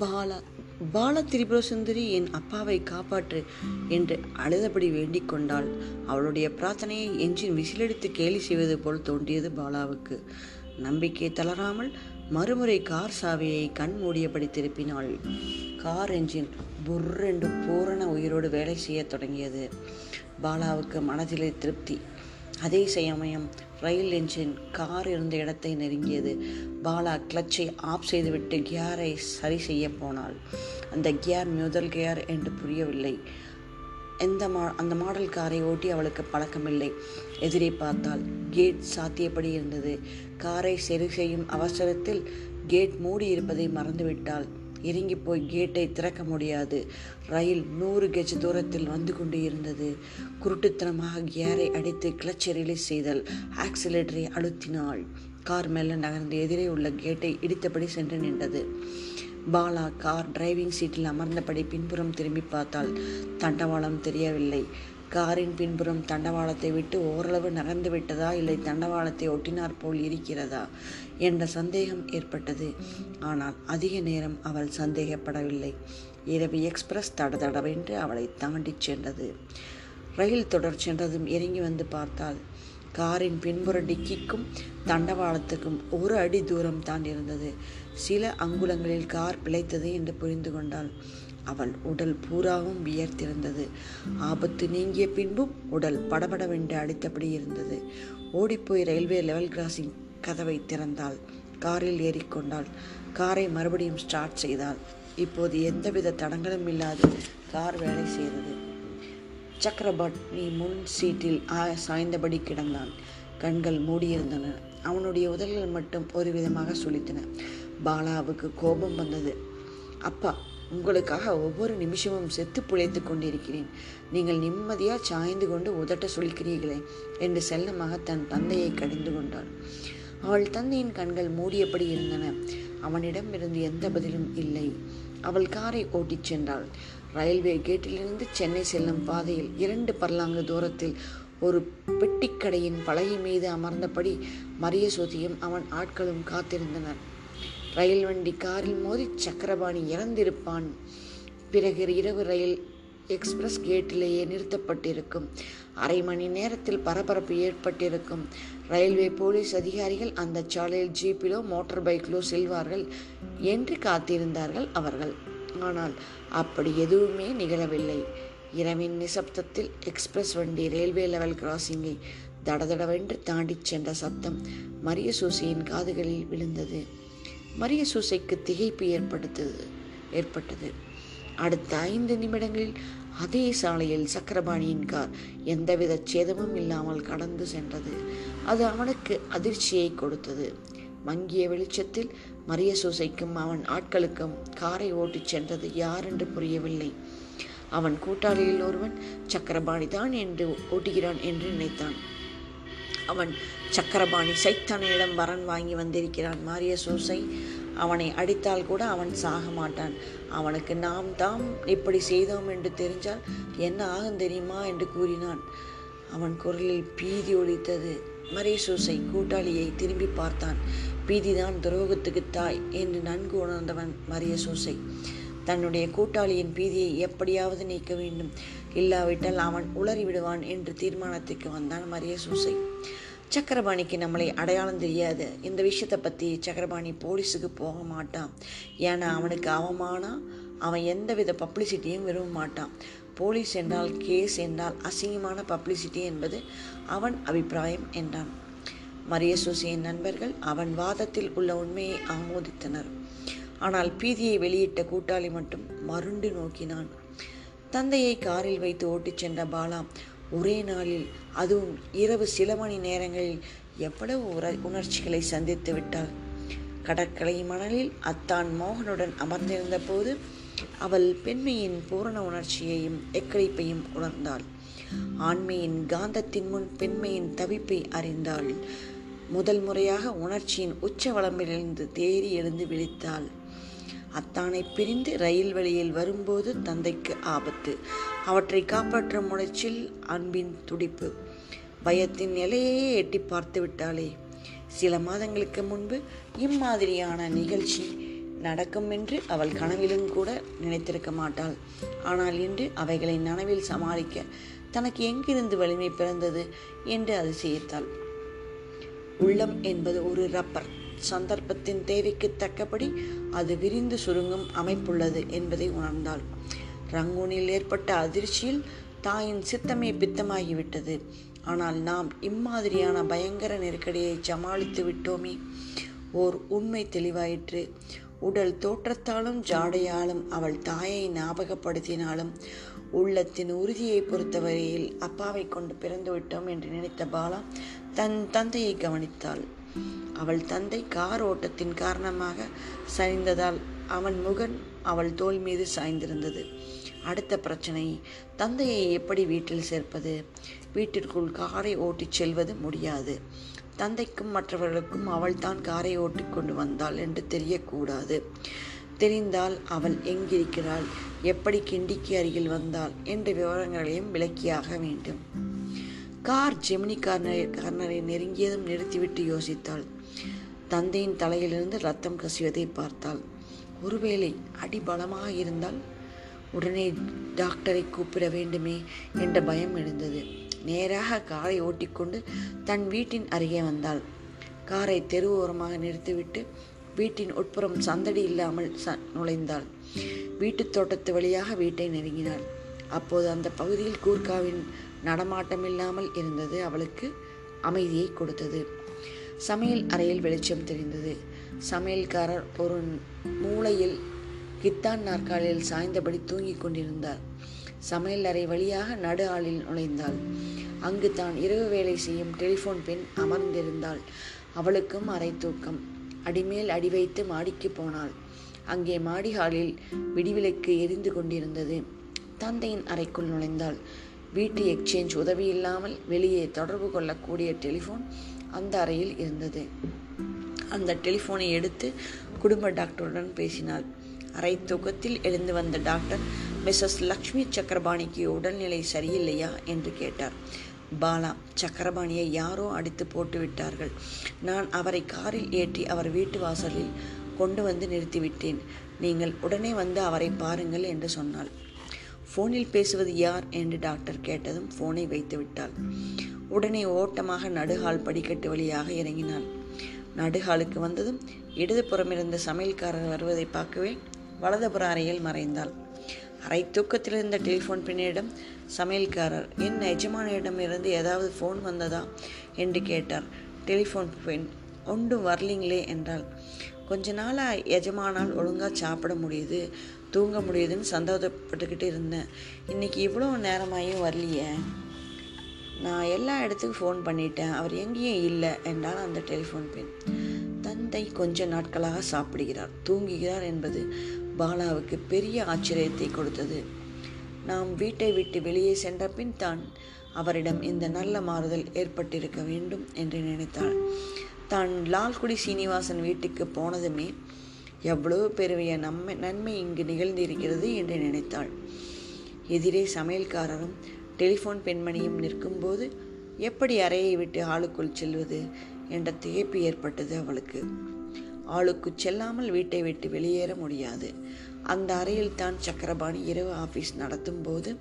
பாலா பால திரிபுர சுந்தரி என் அப்பாவை காப்பாற்று என்று அழுதபடி வேண்டிக் கொண்டாள். அவளுடைய பிரார்த்தனையை எஞ்சின் விசிலடித்து கேலி செய்வது போல் தோன்றியது பாலாவுக்கு. நம்பிக்கை தளராமல் மறுமுறை கார் சாவியை கண் மூடியபடி திருப்பினாள். கார் என்ஜின் புர்ரென்று பூரண உயிரோடு வேலை செய்யத் தொடங்கியது. பாலாவுக்கு மனதிலே திருப்தி. அதே சமயம் ரயில் என்ஜின் கார் இருந்த இடத்தை நெருங்கியது. பாலா கிளச்சை ஆஃப் செய்துவிட்டு கியாரை சரி செய்ய போனாள். அந்த கியார் முதல் கியார் என்று புரியவில்லை. எந்த மா அந்த மாடல் காரை ஓட்டி அவளுக்கு பழக்கமில்லை. எதிரே பார்த்தால் கேட் சாத்தியப்படி இருந்தது. காரை சரி செய்யும் அவசரத்தில் கேட் மூடி இருப்பதை மறந்துவிட்டாள். இறங்கி போய் கேட்டை திறக்க முடியாது. ரயில் நூறு கெஜ் தூரத்தில் வந்து கொண்டு இருந்தது. குருட்டுத்தனமாக கியரை அடித்து கிளச்சை ரிலீஸ் செய்தல். ஆக்சிலேட்டரை அழுத்தினாள். கார் மேல நகர்ந்து எதிரே உள்ள கேட்டை இடித்தபடி சென்று நின்றது. பாலா கார் டிரைவிங் சீட்டில் அமர்ந்தபடி பின்புறம் திரும்பி பார்த்தால் தண்டவாளம் தெரியவில்லை. காரின் பின்புறம் தண்டவாளத்தை விட்டு ஓரளவு நகர்ந்து விட்டதா இல்லை தண்டவாளத்தை ஒட்டினார் போல் இருக்கிறதா என்ற சந்தேகம் ஏற்பட்டது. ஆனால் அதிக நேரம் அவள் சந்தேகப்படவில்லை. இரவு எக்ஸ்பிரஸ் தடதடவென்று அவளை தாண்டி சென்றது. ரயில் தொடர் சென்றதும் இறங்கி வந்து பார்த்தால் காரின் பின்புற டிக்கிக்கும் தண்டவாளத்துக்கும் ஒரு அடி தூரம் தான் இருந்தது சில அங்குலங்களில் கார் பிழைத்தது என்று புரிந்து கொண்டாள். அவள் உடல் பூராவும் வியர்த்திருந்தது. ஆபத்து நீங்கிய பின்பும் உடல் படபடவென்று அடித்தபடி இருந்தது. ஓடிப்போய் ரயில்வே லெவல் கிராசிங் கதவை திறந்தாள். காரில் ஏறிக்கொண்டாள். காரை மறுபடியும் ஸ்டார்ட் செய்தாள். இப்போது எந்தவித தடங்களும் இல்லாது கார் வேலை செய்தது. நீ முன் சீட்டில் சாய்ந்தபடி கிடந்தான். கண்கள் மூடியிருந்தன. அவனுடைய உதல்கள் மட்டும் ஒரு விதமாக சுழித்தன பாலாவுக்கு கோபம் வந்தது. அப்பா உங்களுக்காக ஒவ்வொரு நிமிஷமும் செத்து புழைத்து கொண்டிருக்கிறேன். நீங்கள் நிம்மதியாக சாய்ந்து கொண்டு உதட்ட சுழிக்கிறீர்களே என்று செல்லமாக தன் தந்தையை கடிந்து கொண்டாள். அவள் தந்தையின் கண்கள் மூடியபடி இருந்தன. அவனிடம் இருந்து எந்த பதிலும் இல்லை. அவள் காரை ஓட்டிச் சென்றாள். ரயில்வே கேட்டிலிருந்து சென்னை செல்லும் பாதையில் இரண்டு பர்லாங்கு தூரத்தில் ஒரு பெட்டிக்கடையின் பலகை மீது அமர்ந்தபடி மரியசோதியும் அவன் ஆட்களும் காத்திருந்தனர். ரயில் வண்டி காரில் மோதி சக்கரபாணி இறந்திருப்பான். பிறகு இரவு ரயில் எக்ஸ்பிரஸ் கேட்டிலேயே நிறுத்தப்பட்டிருக்கும். அரை மணி நேரத்தில் பரபரப்பு ஏற்பட்டிருக்கும். ரயில்வே போலீஸ் அதிகாரிகள் அந்த சாலையில் ஜீப்பிலோ மோட்டார் பைக்கிலோ செல்வார்கள் என்று காத்திருந்தார்கள் அவர்கள். ஆனால் அப்படி எதுவுமே நிகழவில்லை. இரவின் நிசப்தத்தில் எக்ஸ்பிரஸ் வண்டி ரயில்வே லெவல் கிராசிங்கை தடதடவென்று தாண்டிச் சென்ற சப்தம் மரிய சூசியின் காதுகளில் விழுந்தது. மரிய சூசைக்கு திகைப்பு ஏற்படுத்தது ஏற்பட்டது. அடுத்த ஐந்து நிமிடங்களில் அதே சாலையில் சக்கரபாணியின் கார் எந்தவித சேதமும் இல்லாமல் கடந்து சென்றது. அது அவனுக்கு அதிர்ச்சியை கொடுத்தது. மங்கிய வெளிச்சத்தில் மரிய சூசைக்கும் அவன் ஆட்களுக்கும் காரை ஓட்டிச் சென்றது யார் என்று புரியவில்லை. அவன் கூட்டாளியில் ஒருவன் சக்கரபாணி தான் என்று ஓட்டுகிறான் என்று நினைத்தான். அவன் சக்கரபாணி சைத்தனிடம் வரன் வாங்கி வந்திருக்கிறான். மாரிய சூசை அவனை அடித்தால் கூட அவன் சாக மாட்டான். அவனுக்கு நாம் தாம் இப்படி செய்தோம் என்று தெரிஞ்சால் என்ன ஆகும் தெரியுமா என்று கூறினான். அவன் குரலில் பீதி ஒழித்தது மரேசூசை கூட்டாளியை திரும்பி பார்த்தான். பீதிதான் துரோகத்துக்கு தாய் என்று நன்கு உணர்ந்தவன் மரியசூசை தன்னுடைய கூட்டாளியின் பீதியை எப்படியாவது நீக்க வேண்டும். இல்லாவிட்டால் அவன் உளறி விடுவான் என்று தீர்மானத்துக்கு வந்தான் மரியசூசை சக்கரபாணிக்கு நம்மளை அடையாளம் தெரியாது. இந்த விஷயத்தை பற்றி சக்கரபாணி போலீஸுக்கு போக மாட்டான். ஏன்னா அவனுக்கு அவமானம் அவன் எந்தவித பப்ளிசிட்டியும் விரும்ப மாட்டான். போலீஸ் என்றால் கேஸ் என்றால் அசிங்கமான பப்ளிசிட்டி என்பது அவன் அபிப்பிராயம் என்றான். மரிய சூசியின் நண்பர்கள் அவன் வாதத்தில் உள்ள உண்மையை ஆமோதித்தனர். ஆனால் பீதியை வெளியிட்ட கூட்டாளி மட்டும் மருண்டு நோக்கினான். தந்தையை காரில் வைத்து ஓட்டிச் சென்ற பாலா ஒரே நாளில் அதுவும் இரவு சில மணி நேரங்களில் எவ்வளவு உணர்ச்சிகளை சந்தித்து விட்டாள். கடற்கரை மணலில் அத்தான் மோகனுடன் அமர்ந்திருந்த போது அவள் பெண்மையின் பூரண உணர்ச்சியையும் எக்களிப்பையும் உணர்ந்தாள். ஆண்மையின் காந்தத்தின் முன் பெண்மையின் தவிப்பை அறிந்தாள். முதல் முறையாக உணர்ச்சியின் உச்ச வளம்பிலிருந்து தேறி எழுந்து விழித்தாள். அத்தானை பிரிந்து ரயில் வழியில் வரும்போது தந்தைக்கு ஆபத்து. அவற்றை காப்பாற்றும் முனைச்சில் அன்பின் துடிப்பு. பயத்தின் நிலையையே எட்டி பார்த்து விட்டாளே. சில மாதங்களுக்கு முன்பு இம்மாதிரியான நிகழ்ச்சி நடக்கும் என்று அவள் கனவிலும் கூட நினைத்திருக்க மாட்டாள். ஆனால் இன்று அவைகளை நனவில் சமாளிக்க தனக்கு எங்கிருந்து வலிமை பிறந்தது என்று அதிசயித்தாள். உள்ளம் என்பது ஒரு ரப்பர். சந்தர்ப்பத்தின் தேவைக்கு தக்கபடி அது விரிந்து சுருங்கும் அமைப்புள்ளது என்பதை உணர்ந்தாள். ரங்கூனில் ஏற்பட்ட அதிர்ச்சியில் தாயின் சித்தமே பித்தமாகிவிட்டது. ஆனால் நாம் இம்மாதிரியான பயங்கர நெருக்கடியை சமாளித்து விட்டோமே? ஓர் உண்மை தெளிவாயிற்று. உடல் தோற்றத்தாலும் ஜாடையாலும் அவள் தாயை ஞாபகப்படுத்தினாலும் உள்ளத்தின் உறுதியை பொறுத்தவரையில் அப்பாவை கொண்டு பிறந்து விட்டோம் என்று நினைத்த பாலா தன் தந்தையை கவனித்தாள். அவள் தந்தை கார் ஓட்டத்தின் காரணமாக சரிந்ததால் அவன் முகன் அவள் தோல் மீது சாய்ந்திருந்தது. அடுத்த பிரச்சனை தந்தையை எப்படி வீட்டில் சேர்ப்பது? வீட்டிற்குள் காரை ஓட்டிச் செல்வது முடியாது. தந்தைக்கும் மற்றவர்களுக்கும் அவள் தான் காரை ஓட்டி கொண்டு வந்தாள் என்று தெரியக்கூடாது. தெரிந்தால் அவள் எங்கிருக்கிறாள்? எப்படி கிண்டிக்கு அருகில் வந்தாள்? என்ற விவரங்களையும் விளக்கியாக வேண்டும். கார் ஜெமினி கார்னரை கார்னரை நெருங்கியதும் நிறுத்திவிட்டு யோசித்தாள். தந்தையின் தலையிலிருந்து ரத்தம் கசிவதை பார்த்தாள். ஒருவேளை அடி பலமாக இருந்தால் உடனே டாக்டரை கூப்பிட வேண்டுமே என்ற பயம் எழுந்தது. நேராக காரை ஓட்டிக்கொண்டு தன் வீட்டின் அருகே வந்தாள். காரை தெரு ஓரமாக நிறுத்திவிட்டு வீட்டின் உட்புறம் சந்தடி இல்லாமல் ச நுழைந்தாள். வீட்டுத் தோட்டத்து வழியாக வீட்டை நெருங்கினாள். அப்போது அந்த பகுதியில் கூர்காவின் நடமாட்டம் இல்லாமல் இருந்தது அவளுக்கு அமைதியை கொடுத்தது. சமையல் அறையில் வெளிச்சம் தெரிந்தது. சமையல்காரர் ஒரு மூலையில் கித்தான் நாற்காலியில் சாய்ந்தபடி தூங்கிக் கொண்டிருந்தார். சமையல் அறை வழியாக நடு ஆளில் நுழைந்தாள். அங்கு தான் இரவு வேலை செய்யும் டெலிஃபோன் பெண் அமர்ந்திருந்தாள். அவளுக்கும் அரை தூக்கம். அடிமேல் அடி வைத்து மாடிக்கு போனாள். அங்கே மாடி ஹாலில் விடிவிலக்கு எரிந்து கொண்டிருந்தது. தந்தையின் அறைக்குள் நுழைந்தாள். வீட்டு எக்ஸ்சேஞ்ச் உதவி இல்லாமல் வெளியே தொடர்பு கொள்ளக்கூடிய டெலிஃபோன் அந்த அறையில் இருந்தது. அந்த டெலிஃபோனை எடுத்து குடும்ப டாக்டருடன் பேசினாள். அரை தூக்கத்தில் எழுந்து வந்த டாக்டர் மிஸ்ஸஸ் லக்ஷ்மி சக்கரபாணிக்கு உடல்நிலை சரியில்லையா? என்று கேட்டார். பாலா சக்கரபாணியை யாரோ அடித்து போட்டு விட்டார்கள். நான் அவரை காரில் ஏற்றி அவர் வீட்டு வாசலில் கொண்டு வந்து நிறுத்திவிட்டேன். நீங்கள் உடனே வந்து அவரை பாருங்கள் என்று சொன்னாள். ஃபோனில் பேசுவது யார் என்று டாக்டர் கேட்டதும் ஃபோனை வைத்து விட்டாள். உடனே ஓட்டமாக நடுகால் படிக்கட்டு வழியாக இறங்கினாள். நடுகாலுக்கு வந்ததும் இடதுபுறம் இருந்த சமையல்காரர் வருவதை பார்க்கவே வலதுபுற அறையில் மறைந்தாள். அரை தூக்கத்தில் இருந்த டெலிஃபோன் பெண்ணிடம் சமையல்காரர் என் எஜமானியிடம் இருந்து ஏதாவது ஃபோன் வந்ததா? என்று கேட்டார். டெலிஃபோன் பெண் ஒன்றும் வரலீங்களே என்றாள். கொஞ்ச நாளாக எஜமானால் ஒழுங்காக சாப்பிட முடியுது. தூங்க முடியுதுன்னு சந்தோஷப்பட்டுக்கிட்டு இருந்தேன். இன்னைக்கு இவ்வளோ நேரமாயும் வரலையே. நான் எல்லா இடத்துக்கும் ஃபோன் பண்ணிட்டேன். அவர் எங்கேயும் இல்லை. என்றால் அந்த டெலிஃபோன் பெண். தந்தை கொஞ்ச நாட்களாக சாப்பிடுகிறார். தூங்குகிறார் என்பது பாலாவுக்கு பெரிய ஆச்சரியத்தை கொடுத்தது. நாம் வீட்டை விட்டு வெளியே சென்ற பின் தான் அவரிடம் இந்த நல்ல மாறுதல் ஏற்பட்டிருக்க வேண்டும் என்று நினைத்தாள். தான் லால்குடி சீனிவாசன் வீட்டுக்கு போனதுமே எவ்வளவு பெரிய நன்மை நன்மை இங்கு நிகழ்ந்திருக்கிறது என்று நினைத்தாள். எதிரே சமையல்காரரும் டெலிஃபோன் பெண்மணியும் நிற்கும்போது எப்படி அறையை விட்டு ஆளுக்குள் செல்வது? என்ற திகைப்பு ஏற்பட்டது அவளுக்கு. ஆளுக்கு செல்லாமல் வீட்டை விட்டு வெளியேற முடியாது. அந்த அறையில் தான் சக்கரபாணி இரவு ஆஃபீஸ் நடத்தும் போது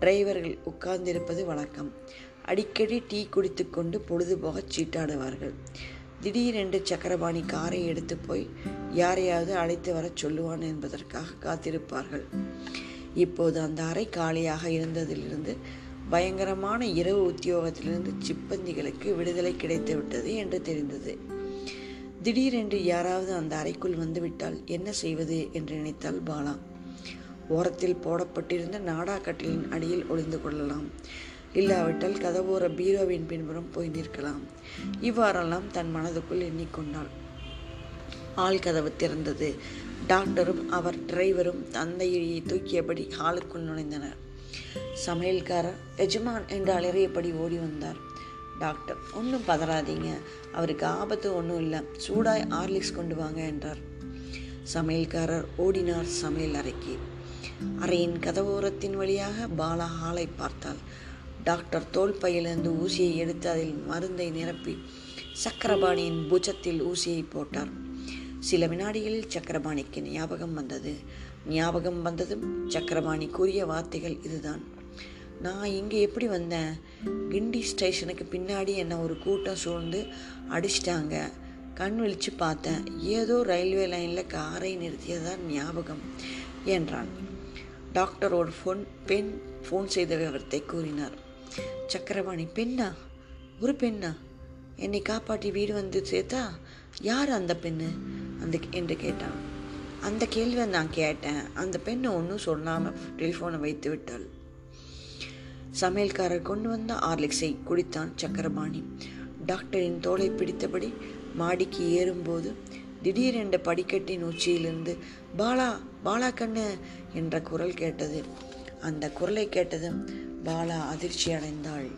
டிரைவர்கள் உட்கார்ந்திருப்பது வழக்கம். அடிக்கடி டீ குடித்து கொண்டு பொழுதுபோக சீட்டாடுவார்கள். திடீரென்று சக்கரபாணி காரை எடுத்து போய் யாரையாவது அழைத்து வரச் சொல்லுவான் என்பதற்காக காத்திருப்பார்கள். இப்போது அந்த அறை காலியாக இருந்ததிலிருந்து பயங்கரமான இரவு உத்தியோகத்திலிருந்து சிப்பந்திகளுக்கு விடுதலை கிடைத்து விட்டது என்று தெரிந்தது. திடீரென்று யாராவது அந்த அறைக்குள் வந்துவிட்டால் என்ன செய்வது என்று நினைத்தால் பாலா. ஓரத்தில் போடப்பட்டிருந்த நாடாக்கட்டிலின் அடியில் ஒளிந்து கொள்ளலாம். இல்லாவிட்டால் கதவோர பீரோவின் பின்புறம் போய் நிற்கலாம். இவ்வாறெல்லாம் தன் மனதுக்குள் எண்ணிக்கொண்டாள். ஆள் கதவு திறந்தது. டாக்டரும் அவர் டிரைவரும் தந்தையை தூக்கியபடி ஹாலுக்குள் நுழைந்தனர். சமையல்காரர் எஜமான் என்று அலறியபடி ஓடி வந்தார். டாக்டர் ஒன்றும் பதறாதீங்க. அவருக்கு ஆபத்து ஒன்றும் இல்லை. சூடாய் ஆர்லிக்ஸ் கொண்டு வாங்க என்றார். சமையல்காரர் ஓடினார் சமையல் அறைக்கு. அறையின் கதவோரத்தின் வழியாக பாலா ஹாலை பார்த்தாள். டாக்டர் தோல் பையிலிருந்து ஊசியை எடுத்து அதில் மருந்தை நிரப்பி சக்கரபாணியின் புஜத்தில் ஊசியை போட்டார். சில வினாடிகளில் சக்கரபாணிக்கு ஞாபகம் வந்தது. ஞாபகம் வந்ததும் சக்கரபாணி கூறிய வார்த்தைகள் இதுதான். நான் இங்கே எப்படி வந்தேன்? கிண்டி ஸ்டேஷனுக்கு பின்னாடி என்னை ஒரு கூட்டம் சூழ்ந்து அடிச்சிட்டாங்க. கண் விழித்து பார்த்தேன். ஏதோ ரயில்வே லைனில் காரை நிறுத்தியதான் ஞாபகம் என்றான். டாக்டரோட ஃபோன் பெண் ஃபோன் செய்த விவரத்தை கூறினார். சக்கரவாணி பெண்ணா ஒரு பெண்ணா என்னை காப்பாற்றி வீடு வந்து சேர்த்தா யார் அந்த பெண்ணு? அந்த என்று கேட்டான். அந்த கேள்வியை நான் கேட்டேன். அந்த பெண்ணை ஒன்றும் சொல்லாமல் டெலிஃபோனை வைத்து விட்டாள். சமையல்காரர் கொண்டு வந்த ஆர்லிக்ஸை குடித்தான் சக்கரபாணி. டாக்டரின் தோலை பிடித்தபடி மாடிக்கு ஏறும்போது திடீரென்ற படிக்கட்டின் உச்சியிலிருந்து பாலா பாலா கண்ணு! என்ற குரல் கேட்டது. அந்த குரலை கேட்டதும் பாலா அதிர்ச்சி அடைந்தாள்.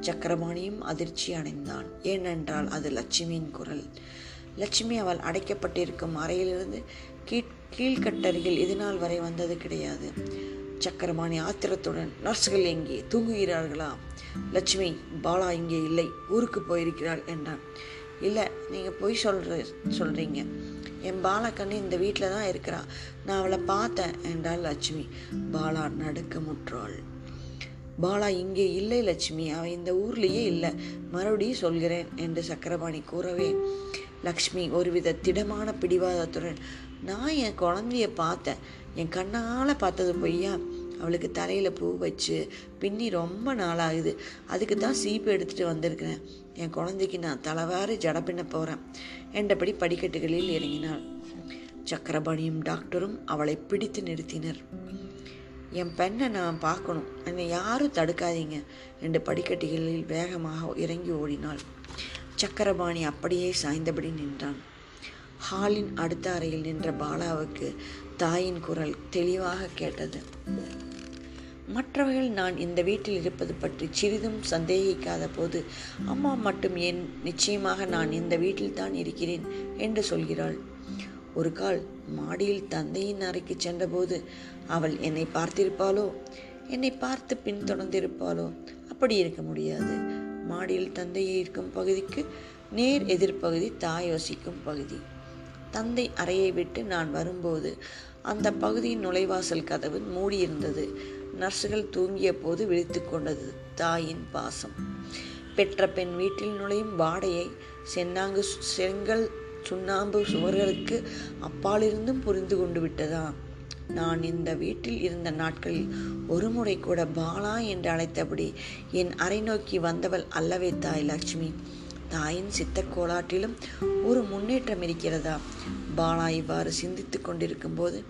சக்கரபாணியும் அதிர்ச்சி அடைந்தான். ஏனென்றால் அது லட்சுமியின் குரல். லட்சுமி அவள் அடைக்கப்பட்டிருக்கும் அறையிலிருந்து கீழ் கீழ்கட்டருகில் இதுநாள் வரை வந்தது கிடையாது. சக்கரபாணி ஆத்திரத்துடன் நர்ஸுகள் எங்கே? தூங்குகிறார்களா? லட்சுமி பாலா இங்கே இல்லை. ஊருக்கு போயிருக்கிறாள் என்றான். இல்லை நீங்கள் பொய் சொல்கிற சொல்கிறீங்க என் பாலக்கண்ணு இந்த வீட்டில் தான் இருக்கிறா. நான் அவளை பார்த்தேன் என்றாள் லட்சுமி. பாலா நடுக்கமுற்றாள். பாலா இங்கே இல்லை லட்சுமி. அவன் இந்த ஊர்லேயே இல்லை. மறுபடியும் சொல்கிறேன் என்று சக்கரபாணி கூறவே லக்ஷ்மி ஒருவித திடமான பிடிவாதத்துடன் நான் என் குழந்தைய பார்த்தேன். என் கண்ணால் பார்த்தது பொய்யா? அவளுக்கு தலையில் பூ வச்சு பின்னி ரொம்ப நாளாகுது. அதுக்கு தான் சீப்பு எடுத்துகிட்டு வந்திருக்கிறேன். என் குழந்தைக்கு நான் தலைவாரி ஜட பின்ன போகிறேன் என்றபடி படிக்கட்டுகளில் இறங்கினாள். சக்கரபாணியும் டாக்டரும் அவளை பிடித்து நிறுத்தினர். என் பெண்ணை நான் பார்க்கணும். என்னை யாரும் தடுக்காதீங்க. என்று படிக்கட்டுகளில் வேகமாக இறங்கி ஓடினாள். சக்கரபாணி அப்படியே சாய்ந்தபடி நின்றான். ஹாலின் அடுத்த அறையில் நின்ற பாலாவுக்கு தாயின் குரல் தெளிவாக கேட்டது. மற்றவர்கள் நான் இந்த வீட்டில் இருப்பது பற்றி சிறிதும் சந்தேகிக்காத போது அம்மா மட்டும் ஏன் நிச்சயமாக நான் இந்த வீட்டில் தான் இருக்கிறேன் என்று சொல்கிறாள். ஒரு கால் மாடியில் தந்தையின் அறைக்கு சென்றபோது அவள் என்னை பார்த்திருப்பாளோ? என்னை பார்த்து பின்தொடர்ந்திருப்பாளோ அப்படி இருக்க முடியாது. மாடியில் தந்தை இருக்கும் பகுதிக்கு நேர் எதிர்ப்பகுதி தாய் வசிக்கும் பகுதி. தந்தை அறையை விட்டு நான் வரும்போது அந்த பகுதியின் நுழைவாசல் கதவு மூடியிருந்தது. நர்ஸுகள் தூங்கிய போது விழித்து கொண்டது தாயின் பாசம். பெற்ற பெண் வீட்டில் நுழையும் வாடையை சென்னாங்கு செங்கல் சுண்ணாம்பு சுவர்களுக்கு அப்பாலிருந்தும் புரிந்து கொண்டு விட்டதா? நான் இந்த வீட்டில் இருந்த நாட்களில் ஒரு முறை கூட பாலா என்று அழைத்தபடி என் அறை நோக்கி வந்தவள் அல்லவே தாய் லட்சுமி. தாயின் சித்த கோலாட்டிலும் ஒரு முன்னேற்றம் இருக்கிறதா? பாலா இவ்வாறு சிந்தித்து கொண்டிருக்கும் போது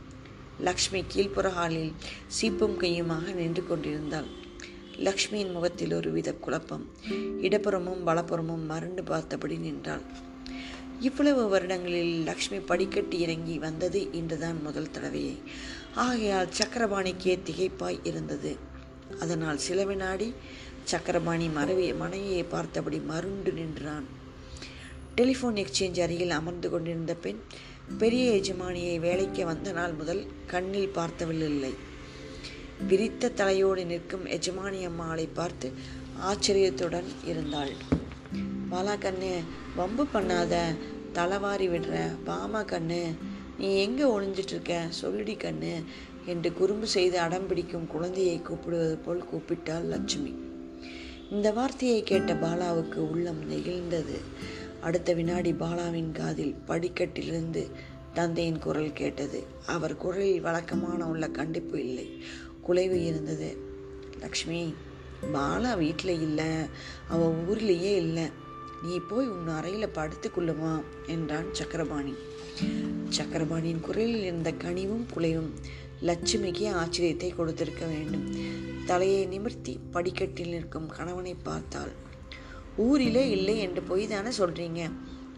லக்ஷ்மி கீழ்ப்புற ஹாலில் சீப்பும் கையுமாக நின்று கொண்டிருந்தாள். லக்ஷ்மியின் முகத்தில் ஒரு வித குழப்பம். இடப்புறமும் வலப்புறமும் மறண்டு பார்த்தபடி நின்றாள். இவ்வளவு வருடங்களில் லக்ஷ்மி படிக்கட்டு இறங்கி வந்தது இன்றுதான் முதல் தடவையை ஆகையால் சக்கரபாணிக்கே திகைப்பாய் இருந்தது. அதனால் சில வினாடி சக்கரபாணி மனைவி மனைவியை பார்த்தபடி மருண்டு நின்றான். டெலிஃபோன் எக்ஸ்சேஞ்ச் அருகில் அமர்ந்து கொண்டிருந்த பெண் பெரிய எஜமானியை வேலைக்கு வந்த நாள் முதல் கண்ணில் பார்த்தவில்லை. விரித்த தலையோடு நிற்கும் எஜமானி அம்மாளை பார்த்து ஆச்சரியத்துடன் இருந்தாள். பாலா கண்ணு வம்பு பண்ணாத. தலைவாரி விடுற பாமா கண்ணு நீ எங்கே ஒளிஞ்சிட்டு இருக்க சொல்லுடி கண்ணு என்று குறும்பு செய்து அடம் பிடிக்கும் குழந்தையை கூப்பிடுவது போல் கூப்பிட்டாள் லட்சுமி. இந்த வார்த்தையை கேட்ட பாலாவுக்கு உள்ளம் நெகிழ்ந்தது. அடுத்த வினாடி பாலாவின் காதில் படிக்கட்டிலிருந்து தந்தையின் குரல் கேட்டது. அவர் குரலில் வழக்கமான உள்ள கண்டிப்பு இல்லை. குலைவு இருந்தது. லக்ஷ்மி பாலா வீட்டில் இல்லை. அவள் ஊர்லேயே இல்லை. நீ போய் உன் அறையில் படுத்துக்கொள்ளுமா என்றான் சக்கரபாணி. சக்கரபாணியின் குரலில் இருந்த கனிவும் குலைவும் லட்சுமிக்கு ஆச்சரியத்தை கொடுத்திருக்க வேண்டும். தலையை நிமிர்த்தி படிக்கட்டில் நிற்கும் கணவனை பார்த்தாள். ஊரிலே இல்லை என்று பொய் தானே சொல்கிறீங்க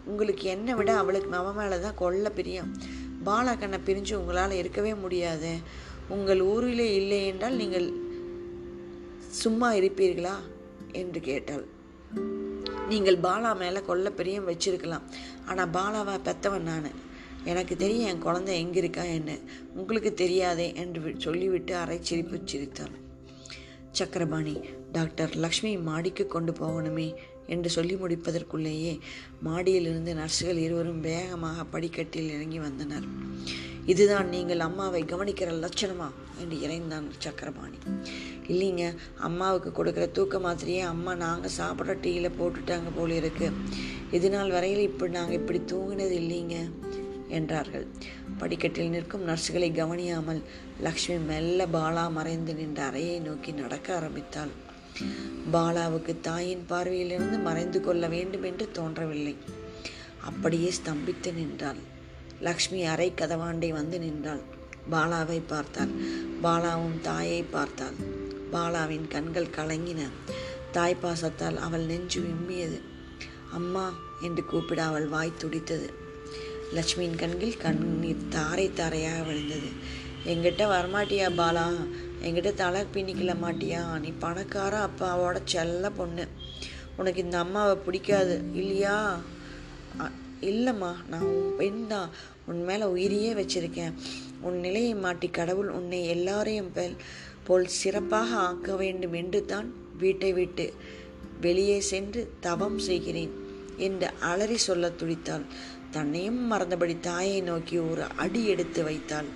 உங்களுக்கு என்னை விட அவளுக்கு நம்ம மேலே தான் கொல்ல பிரியம். பாலகண்ணை பிரிஞ்சு உங்களால் இருக்கவே முடியாது. உங்கள் ஊரிலே இல்லை என்றால் நீங்கள் சும்மா இருப்பீர்களா? என்று கேட்டாள். நீங்கள் பாலா மேலே கொல்ல பிரியம் வச்சிருக்கலாம். ஆனால் பாலாவை பெத்தவன் நான். எனக்கு தெரியும் என் குழந்தை எங்கே இருக்கா என்ன உங்களுக்கு தெரியாதே என்று சொல்லிவிட்டு அரை சிரிப்பு சிரித்தான் சக்கரபாணி டாக்டர் லக்ஷ்மி மாடிக்கு கொண்டு போகணுமே என்று சொல்லி முடிப்பதற்குள்ளேயே மாடியிலிருந்து நர்ஸுகள் இருவரும் வேகமாக படிக்கட்டில் இறங்கி வந்தனர். இதுதான் நீங்கள் அம்மாவை கவனிக்கிற லட்சணமா? என்று இறைந்தான் சக்கரபாணி. இல்லைங்க அம்மாவுக்கு கொடுக்குற தூக்க மாத்திரையே அம்மா நாங்கள் சாப்பிட்ற டீயில் போட்டுட்டாங்க போல இருக்கு. இது நாள் வரையில் இப்படி நாங்கள் இப்படி தூங்கினது இல்லைங்க என்றார்கள். படிக்கட்டில் நிற்கும் நர்ஸுகளை கவனியாமல் லக்ஷ்மி மெல்ல பாலா மறைந்து நின்ற அறையை நோக்கி நடக்க ஆரம்பித்தாள். பாலாவுக்கு தாயின் பார்வையிலிருந்து மறைந்து கொள்ள வேண்டும் என்று தோன்றவில்லை. அப்படியே ஸ்தம்பித்து நின்றாள். லக்ஷ்மி அறை கதவாண்டை வந்து நின்றாள். பாலாவை பார்த்தார் பாலாவும் தாயை பார்த்தாள். பாலாவின் கண்கள் கலங்கின. தாய் பாசத்தால் அவள் நெஞ்சு விம்மியது. அம்மா என்று கூப்பிட அவள் வாய் துடித்தது. லட்சுமியின் கண்கள் கண்ணீர் தாரை தாரையாக விழுந்தது. எங்கிட்ட வரமாட்டியா பாலா? எங்கிட்ட தலை பின்னிக்கல மாட்டியா? நீ பணக்கார அப்பாவோட செல்ல பொண்ணு. உனக்கு இந்த அம்மாவை பிடிக்காது. இல்லையா? இல்லைம்மா. நான் உன் பெண் தான். உன் மேலே உயிரியே வச்சுருக்கேன். உன் நிலையை மாட்டி கடவுள் உன்னை எல்லாரையும் போல் சிறப்பாக ஆக்க வேண்டும் என்று தான் வீட்டை விட்டு வெளியே சென்று தவம் செய்கிறேன் என்று அலறி சொல்ல துடித்தாள். தன்னையும் மறந்தபடி தாயை நோக்கி ஒரு அடி எடுத்து வைத்தாள்.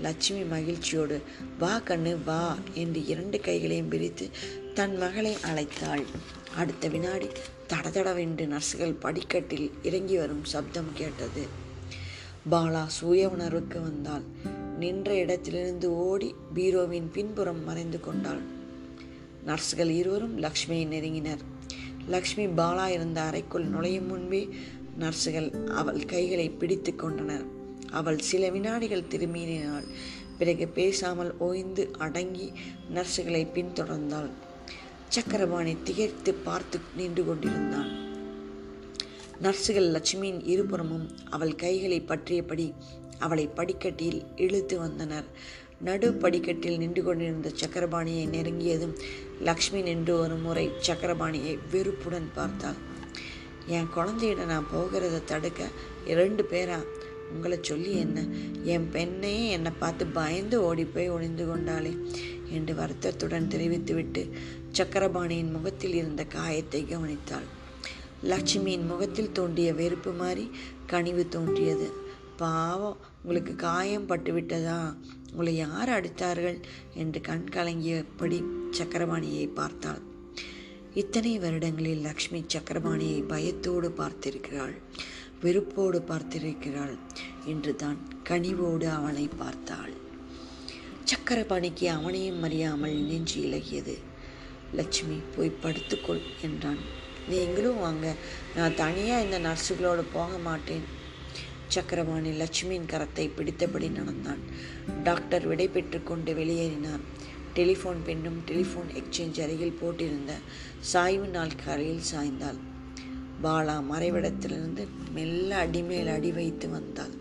லட்சுமி மகிழ்ச்சியோடு வா கண்ணு வா என்று இரண்டு கைகளையும் பிரித்து தன் மகளை அழைத்தாள். அடுத்த வினாடி தடதடவென்று நர்சுகள் படிக்கட்டில் இறங்கி வரும் சப்தம் கேட்டது. பாலா சுய உணர்வுக்கு வந்தாள். நின்ற இடத்திலிருந்து ஓடி பீரோவின் பின்புறம் மறைந்து கொண்டாள். நர்ஸ்கள் இருவரும் லக்ஷ்மியை நெருங்கினர். லக்ஷ்மி பாலா இருந்த அறைக்குள் நுழையும் முன்பே நர்ஸுகள் அவள் கைகளை பிடித்து கொண்டனர். அவள் சில வினாடிகள் திரும்பினாள். பிறகு பேசாமல் ஓய்ந்து அடங்கி நர்ஸுகளை பின்தொடர்ந்தாள். சக்கரபாணி திகைத்து பார்த்து நின்று கொண்டிருந்தான். நர்சுகள் லட்சுமியின் இருபுறமும் அவள் கைகளை பற்றியபடி அவளை படிக்கட்டில் இழுத்து வந்தனர். நடு படிக்கட்டில் நின்று கொண்டிருந்த சக்கரபாணியை நெருங்கியதும் லக்ஷ்மி நின்று ஒரு முறை சக்கரபாணியை வெறுப்புடன் பார்த்தாள். என் குழந்தையிட நான் போகிறத தடுக்க இரண்டு பேரா? உங்களை சொல்லி என்ன? என் பெண்ணையே என்னை பார்த்து பயந்து ஓடிப்போய் ஒளிந்து கொண்டாளே என்று வருத்தத்துடன் தெரிவித்துவிட்டு சக்கரபாணியின் முகத்தில் இருந்த காயத்தை கவனித்தாள். லட்சுமியின் முகத்தில் தோன்றிய வெறுப்பு மாறி கனிவு தோன்றியது. பாவம் உங்களுக்கு காயம் பட்டு விட்டதா உங்களை யார் அடித்தார்கள்? என்று கண் கலங்கியபடி சக்கரபாணியை பார்த்தாள். இத்தனை வருடங்களில் லக்ஷ்மி சக்கரபாணியை பயத்தோடு பார்த்திருக்கிறாள் வெறுப்போடு பார்த்திருக்கிறாள் என்று தான் கனிவோடு அவனை பார்த்தாள். சக்கரபாணிக்கு அவனையும் அறியாமல் நெஞ்சு இலகியது. லட்சுமி போய் படுத்துக்கொள் என்றான். நீங்களும் வாங்க. நான் தனியாக இந்த நர்ஸுகளோடு போக மாட்டேன். சக்கரவாணி லட்சுமியின் கரத்தை பிடித்தபடி நடந்தான். டாக்டர் விடை பெற்று கொண்டு வெளியேறினார். டெலிஃபோன் பெண்ணும் டெலிஃபோன் எக்ஸ்சேஞ்ச் அருகில் போட்டிருந்த சாய்வு நாள் கரையில் சாய்ந்தாள். பாலா மறைவிடத்திலிருந்து மெல்ல அடிமேல் அடி வைத்து வந்தாள்.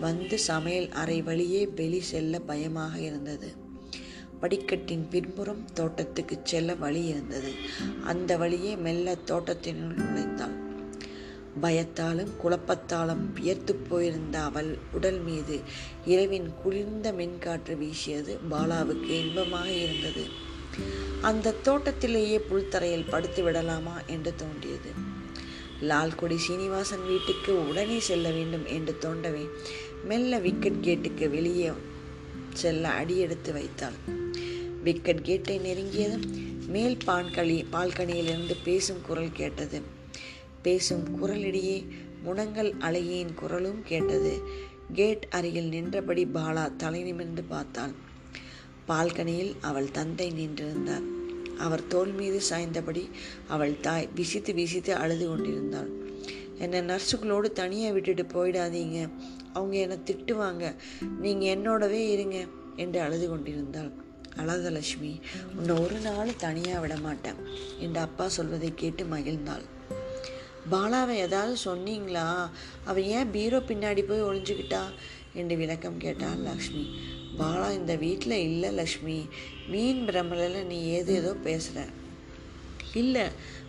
வந்து சமையல் அறை வழியே வெளி செல்ல பயமாக இருந்தது. படிக்கட்டின் பின்புறம் தோட்டத்துக்கு செல்ல வழி இருந்தது. அந்த வழியே மெல்ல தோட்டத்தினுள் நுழைந்தாள் பயத்தாலும் குழப்பத்தாலும் வியர்த்து போயிருந்த அவள் உடல் மீது இரவின் குளிர்ந்த மின்காற்று வீசியது பாலாவுக்கு இன்பமாக இருந்தது. அந்த தோட்டத்திலேயே புல்தரையில் படுத்து விடலாமா என்று தோன்றியது. லால்குடி சீனிவாசன் வீட்டுக்கு உடனே செல்ல வேண்டும் என்று தோண்டவே மெல்ல விக்கெட் கேட்டுக்கு வெளியே செல்ல அடியெடுத்து வைத்தாள். விக்கெட் கேட்டை நெருங்கியதும் மேல் பான்களி பால்கனியிலிருந்து பேசும் குரல் கேட்டது. பேசும் குரலிடையே முனங்கல் அலையின் குரலும் கேட்டது. கேட் அருகில் நின்றபடி பாலா தலை நிமிர்ந்து பார்த்தாள். பால்கனியில் அவள் தந்தை நின்றிருந்தார். அவர் தோல் மீது சாய்ந்தபடி அவள் தாய் விசித்து விசித்து அழுது கொண்டிருந்தாள். என்னை நர்ஸுகளோடு தனியாக விட்டுட்டு போயிடாதீங்க. அவங்க என்னை திட்டுவாங்க. நீங்கள் என்னோடவே இருங்க என்று அழுது கொண்டிருந்தாள். அழக லட்சுமி உன்னை ஒரு நாள் தனியாக விட மாட்டேன் என்று அப்பா சொல்வதை கேட்டு மகிழ்ந்தாள். பாலாவை ஏதாவது சொன்னீங்களா? அவள் ஏன் பீரோ பின்னாடி போய் ஒளிஞ்சுக்கிட்டா? என்று விளக்கம் கேட்டாள் லக்ஷ்மி. பாலா இந்த வீட்டில் இல்லை லக்ஷ்மி. மீன் பிரமலில் நீ ஏதோ ஏதோ பேசுகிற இல்லை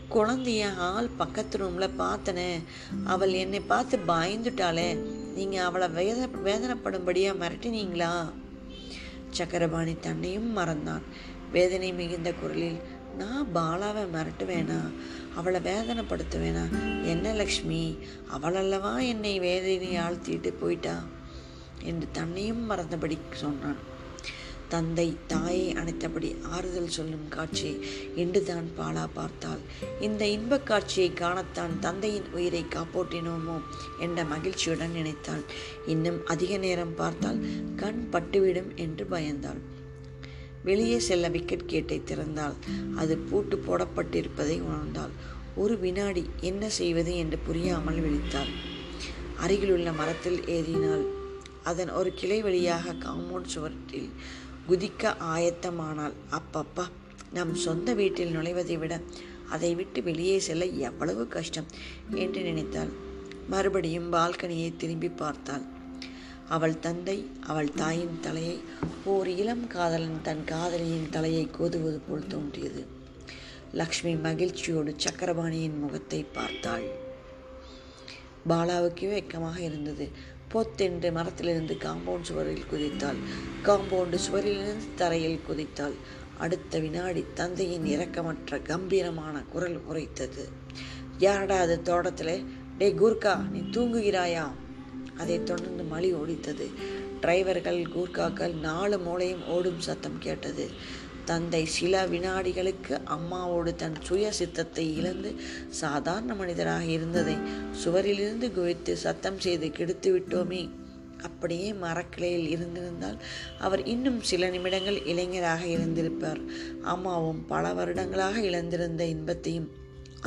குழந்தைய ஆள் பக்கத்து ரூமில் பார்த்தனே. அவள் என்னை பார்த்து பயந்துட்டாளே. நீங்கள் அவளை வேத வேதனைப்படும்படியாக மிரட்டினீங்களா? சக்கரபாணி தன்னையும் மறந்தான். வேதனை மிகுந்த குரலில் நான் பாலாவை மிரட்டுவேனா? அவளை வேதனைப்படுத்துவேனா? என்ன லக்ஷ்மி? அவளல்லவா என்னை வேதனையை ஆழ்த்திட்டு போயிட்டா? என்று தன்னையும் மறந்தபடி சொன்னான். தந்தை தாயை அணைத்தபடி ஆறுதல் சொல்லும் காட்சி இன்றுதான் பாலா பார்த்தாள். இந்த இன்பக் காட்சியை காணத்தான் தந்தையின் உயிரை காப்போட்டினோமோ என்ற மகிழ்ச்சியுடன் நினைத்தாள். இன்னும் அதிக நேரம் பார்த்தால் கண் பட்டுவிடும் என்று பயந்தாள். வெளியே செல்ல விக்கெட் கேட்டை திறந்தாள். அது பூட்டு போடப்பட்டிருப்பதை உணர்ந்தாள். ஒரு வினாடி என்ன செய்வது என்று புரியாமல் விழித்தாள். அருகிலுள்ள மரத்தில் ஏறினாள். அதன் ஒரு கிளை வழியாக காம்பவுண்ட் சுவற்றில் குதிக்க ஆயத்தமானால் அப்பப்பா நம் சொந்த வீட்டில் நுழைவதை விட அதை விட்டு வெளியே செல்ல எவ்வளவு கஷ்டம் என்று நினைத்தாள். மறுபடியும் பால்கனியை திரும்பி பார்த்தாள். அவள் தந்தை அவள் தாயின் தலையை ஓர் இளம் காதலன் தன் காதலியின் தலையை கோதுவது போல் தோன்றியது. லக்ஷ்மி மகிழ்ச்சியோடு சக்கரபாணியின் முகத்தை பார்த்தாள். பாலாவுக்கு வெக்கமாக இருந்தது. பொத்தென்று மரத்திலிருந்து காம்பவுண்ட் சுவரில் குதித்தாள். காம்பவுண்டு சுவரிலிருந்து தரையில் குதித்தாள். அடுத்த வினாடி தந்தையின் இரக்கமற்ற கம்பீரமான குரல் உரைத்தது. யாரடா அது தோட்டத்தில்? டே கூர்க்கா நீ தூங்குகிறாயா? அதைத் தொடர்ந்து மழி ஒடித்தது. டிரைவர்கள் கூர்க்காக்கள் நாலு மூளையும் ஓடும் சத்தம் கேட்டது. தந்தை சில வினாடிகளுக்கு அம்மாவோடு தன் சுய சித்தத்தை இழந்து சாதாரண மனிதராக இருந்ததை சுவரிலிருந்து குவித்து சத்தம் செய்து கெடுத்து விட்டோமே. அப்படியே மரக்கிளையில் இருந்திருந்தால் அவர் இன்னும் சில நிமிடங்கள் இளைஞராக இருந்திருப்பார். அம்மாவும் பல வருடங்களாக இழந்திருந்த இன்பத்தையும்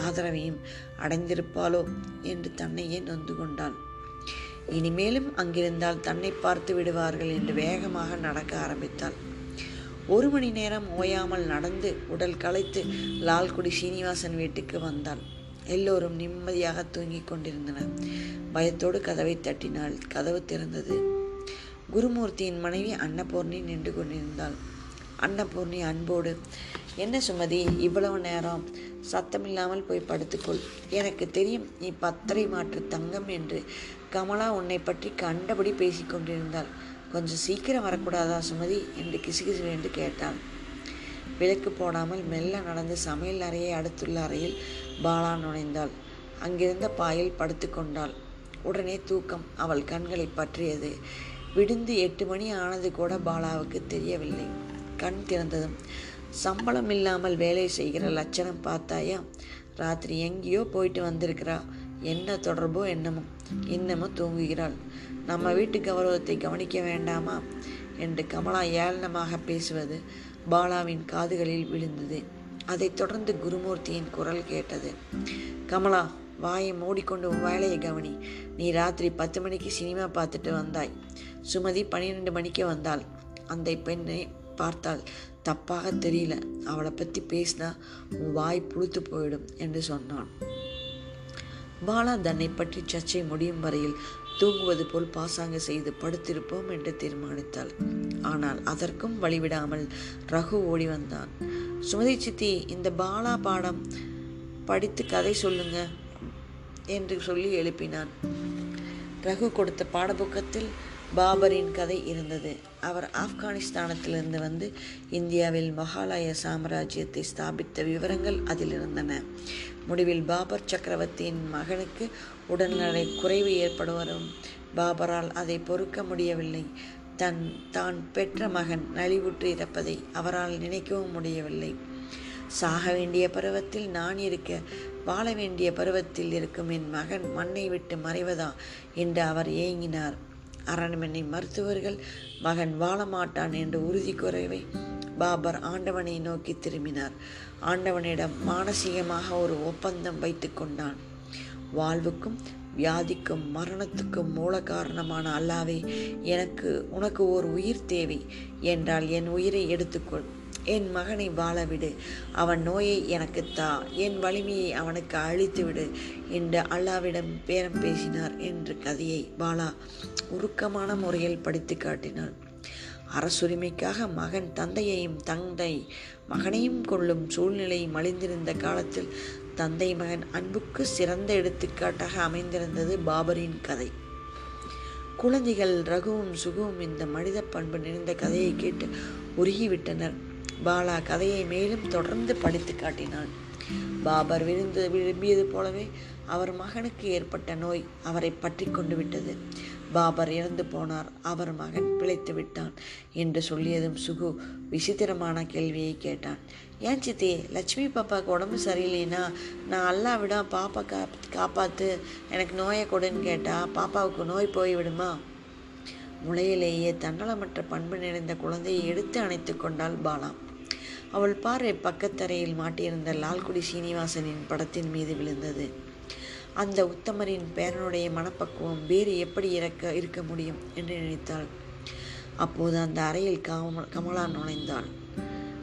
ஆதரவையும் அடைந்திருப்பாளோ என்று தன்னையே நொந்து கொண்டான். இனிமேலும் அங்கிருந்தால் தன்னை பார்த்து விடுவார்கள் என்று வேகமாக நடக்க ஆரம்பித்தாள். ஒரு மணி நேரம் ஓயாமல் நடந்து உடல் களைத்து லால்குடி சீனிவாசன் வீட்டுக்கு வந்தாள். எல்லோரும் நிம்மதியாக தூங்கிக் கொண்டிருந்தனர். பயத்தோடு கதவை தட்டினாள். கதவு திறந்தது. குருமூர்த்தியின் மனைவி அன்னபூர்ணி நின்று கொண்டிருந்தாள். அன்னபூர்ணி அன்போடு என்ன சுமதி இவ்வளவு நேரம்? சத்தமில்லாமல் போய் படுத்துக்கொள். எனக்கு தெரியும் நீ பத்தரை மாற்று தங்கம் என்று கமலா உன்னை பற்றி கண்டபடி பேசிக் கொண்டிருந்தாள். கொஞ்சம் சீக்கிரம் வரக்கூடாதா சுமதி? என்று கிசுகிசு என்று கேட்டான். விளக்கு போடாமல் மெல்ல நடந்து சமையல் அறையை அடுத்துள்ள அறையில் பாலா நுழைந்தாள். அங்கிருந்த பாயில் படுத்து கொண்டாள். உடனே தூக்கம் அவள் கண்களை பற்றியது. விடுந்து எட்டு மணி ஆனது கூட பாலாவுக்கு தெரியவில்லை. கண் திறந்ததும் சம்பளம் இல்லாமல் வேலை செய்கிற லட்சணம் பார்த்தாயா? ராத்திரி எங்கேயோ போயிட்டு வந்திருக்கிறா. என்ன தொடர்போ என்னமோ இன்னமும் தூங்குகிறாள். நம்ம வீட்டு கௌரவத்தை கவனிக்க வேண்டாமா? என்று கமலா ஏளனமாக பேசுவது பாலாவின் காதுகளில் விழுந்தது. அதைத் தொடர்ந்து குருமூர்த்தியின் குரல் கேட்டது. கமலா வாயை மூடிக்கொண்டு உன் வேலையை கவனி. நீ ராத்திரி பத்து மணிக்கு சினிமா பார்த்துட்டு வந்தாய். சுமதி பன்னிரெண்டு மணிக்கு வந்தாள். அந்த பெண்ணை பார்த்தால் தப்பாக தெரியல. அவளை பற்றி பேசினா உன் வாய் புழுத்து போயிடும் என்று சொன்னான். பாலா தன்னை பற்றி சர்ச்சை முடியும் வரையில் தூங்குவது போல் பாசாங்க செய்து படுத்திருப்போம் என்று தீர்மானித்தாள். ஆனால் அதற்கும் வழிவிடாமல் ரகு ஓடி வந்தான். சுமதி சித்தி இந்த பாலா பாடம் படித்து கதை சொல்லுங்க என்று சொல்லி எழுப்பினான். ரகு கொடுத்த பாடப்புக்கத்தில் பாபரின் கதை இருந்தது. அவர் ஆப்கானிஸ்தானத்திலிருந்து வந்து இந்தியாவில் மகாலய சாம்ராஜ்யத்தை ஸ்தாபித்த விவரங்கள் அதில் இருந்தன முடிவில் பாபர் சக்கரவர்த்தியின் மகனுக்கு உடல்நலை குறைவு ஏற்படுவரும் பாபரால் அதை பொறுக்க முடியவில்லை. தன் தான் பெற்ற மகன் நலிவுற்று இறப்பதை அவரால் நினைக்கவும் முடியவில்லை. சாக வேண்டிய பருவத்தில் நான் இருக்க வாழ வேண்டிய பருவத்தில் இருக்கும் என் மகன் மண்ணை விட்டு மறைவதா? என்று அவர் ஏங்கினார். அரண்மனை மருத்துவர்கள் மகன் வாழமாட்டான் என்று உறுதி குறைவை பாபர் ஆண்டவனை நோக்கி திரும்பினார். ஆண்டவனிடம் மானசீகமாக ஒரு ஒப்பந்தம் வைத்து கொண்டான். வாழ்வுக்கும் வியாதிக்கும் மரணத்துக்கும் மூல காரணமான அல்லாவே எனக்கு உனக்கு ஓர் உயிர் தேவை. என்றால் என் உயிரை எடுத்துக்கொள். என் மகனை வாழவிடு. அவன் நோயை எனக்கு தா. என் வலிமையை அவனுக்கு அழித்துவிடு என்று அல்லாவிடம் பேரம் பேசினார் என்று கதையை பாலா உருக்கமான முறையில் படித்து காட்டினாள் அரசுரிமைக்காக மகன் தந்தையையும் தந்தை மகனையும் கொள்ளும் சூழ்நிலை மலிந்திருந்த காலத்தில் தந்தை மகன் அன்புக்கு சிறந்த எடுத்துக்காட்டாக அமைந்திருந்தது பாபரின் கதை. குழந்தைகள் ரகுவும் சுகுவும் இந்த மனித பண்பு நிறைந்த கதையை கேட்டு உருகிவிட்டனர். பாலா கதையை மேலும் தொடர்ந்து படித்து காட்டினான். பாபர் விருந்து விரும்பியது போலவே அவர் மகனுக்கு ஏற்பட்ட நோய் அவரை பற்றி கொண்டு விட்டது. பாபர் இறந்து போனார் அவர் மகன் பிழைத்து விட்டான் என்று சொல்லியதும் சுகு விசித்திரமான கேள்வியை கேட்டான். ஏன் சித்தி லட்சுமி பாப்பாவுக்கு உடம்பு சரியில்லைன்னா நான் அல்லா விடா பாப்பா கா காப்பாற்று எனக்கு நோயை கொடுன்னு கேட்டால் பாப்பாவுக்கு நோய் போய்விடுமா முளையிலேயே தன்னலமற்ற பண்பு நிறைந்த குழந்தையை எடுத்து அணைத்து கொண்டாள் பாலா. அவள் பார்வை பக்கத்தரையில் மாட்டியிருந்த லால்குடி சீனிவாசனின் படத்தின் மீது விழுந்தது. அந்த உத்தமரின் பேரனுடைய மனப்பக்குவம் வேறு எப்படி இறக்க இருக்க முடியும் என்று நினைத்தாள். அப்போது அந்த அறையில் கம கமலா நுழைந்தாள்.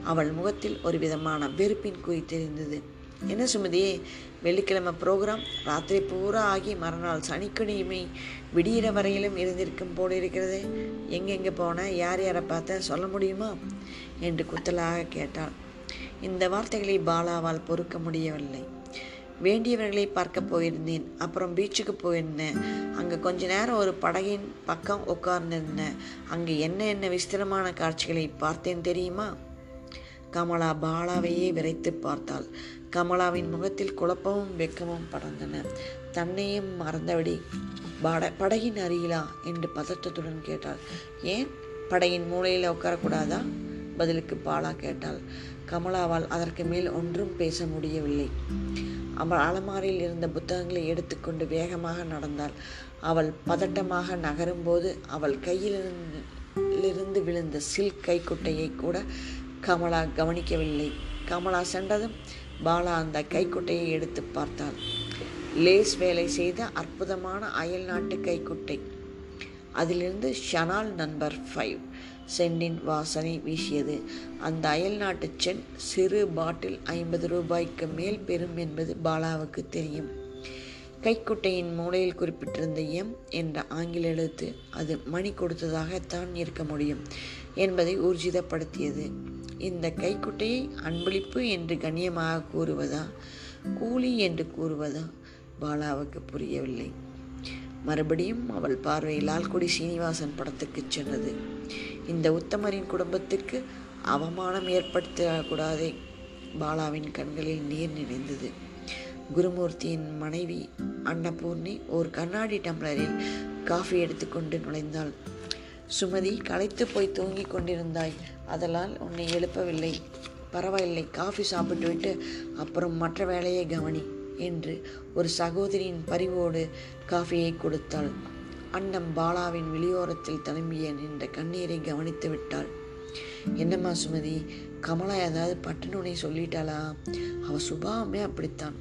அவள் முகத்தில் ஒரு விதமான வெறுப்பின் குறி தெரிந்தது. என்ன சுமதியே வெள்ளிக்கிழமை ப்ரோக்ராம்? ராத்திரி பூரா ஆகி மறுநாள் சனிக்கிழமை விடியிற வரையிலும் இருந்திருக்கும் போல இருக்கிறது. எங்கெங்கே போன? யார் யாரை பார்த்த? சொல்ல முடியுமா? என்று குத்தலாக கேட்டாள் இந்த வார்த்தைகளை பாலாவால் பொறுக்க முடியவில்லை. வேண்டியவர்களை பார்க்க போயிருந்தேன். அப்புறம் பீச்சுக்கு போயிருந்தேன். அங்கே கொஞ்ச நேரம் ஒரு படகின் பக்கம் உட்கார்ந்திருந்தேன். அங்கே என்ன என்ன விஸ்திரமான காட்சிகளை பார்த்தேன் தெரியுமா? கமலா பாலாவையே விரைத்து பார்த்தாள். கமலாவின் முகத்தில் குழப்பமும் வெக்கமும் படர்ந்தன. தன்னையும் மறந்தபடி பட படகின் அருகிலா? என்று பதற்றத்துடன் கேட்டாள். ஏன்? படகின் மூலையில் உட்காரக்கூடாதா? பதிலுக்கு பாலா கேட்டாள். கமலாவால் அதற்கு மேல் ஒன்றும் பேச முடியவில்லை. அவள் அலமாரியில் இருந்த புத்தகங்களை எடுத்துக்கொண்டு வேகமாக நடந்தாள். அவள் பதட்டமாக நகரும்போது அவள் கையிலிருந்து விழுந்த சில்க் கைக்குட்டையை கூட கமலா கவனிக்கவில்லை. கமலா சென்றதும் பாலா அந்த கைக்குட்டையை எடுத்து பார்த்தாள். லேஸ் வேலை செய்த அற்புதமான அயல் நாட்டு கைக்குட்டை. அதிலிருந்து ஷனால் நம்பர் ஃபைவ். சென்டின் வாசனை வீசியது. அந்த அயல் நாட்டு சென் சிறு பாட்டில் ஐம்பது ரூபாய்க்கு மேல் பெறும் என்பது பாலாவுக்கு தெரியும். கைக்குட்டையின் மூலையில் குறிப்பிட்டிருந்த எம் என்ற ஆங்கில எழுத்து அது மணி கொடுத்ததாகத்தான் இருக்க முடியும் என்பதை ஊர்ஜிதப்படுத்தியது. இந்த கைக்குட்டையை அன்பளிப்பு என்று கண்ணியமாக கூறுவதா? கூலி என்று கூறுவதா? பாலாவுக்கு புரியவில்லை. மறுபடியும் அவள் பார்வை லால்குடி சீனிவாசன் படத்துக்கு சென்றது. இந்த உத்தமரின் குடும்பத்திற்கு அவமானம் ஏற்படுத்தக்கூடாதே. பாலாவின் கண்களில் நீர் நிறைந்தது. குருமூர்த்தியின் மனைவி அன்னபூர்ணி ஒரு கண்ணாடி டம்ளரில் காஃபி எடுத்துக்கொண்டு நுழைந்தாள். சுமதி களைத்து போய் தூங்கிக் கொண்டிருந்தாய். அதனால் உன்னை எழுப்பவில்லை. பரவாயில்லை. காஃபி சாப்பிட்டுவிட்டு அப்புறம் மற்ற வேலையை கவனி. என்று ஒரு சகோதரியின் பரிவோடு காஃபியை கொடுத்தாள். அன்னம் பாலாவின் வெளியோரத்தில் தழும்பிய நின்ற கண்ணீரை கவனித்து விட்டாள். என்னம்மா சுமதி கமலா ஏதாவது பட்டுனுனை சொல்லிட்டாளா? அவ சுபாவமே அப்படித்தான்.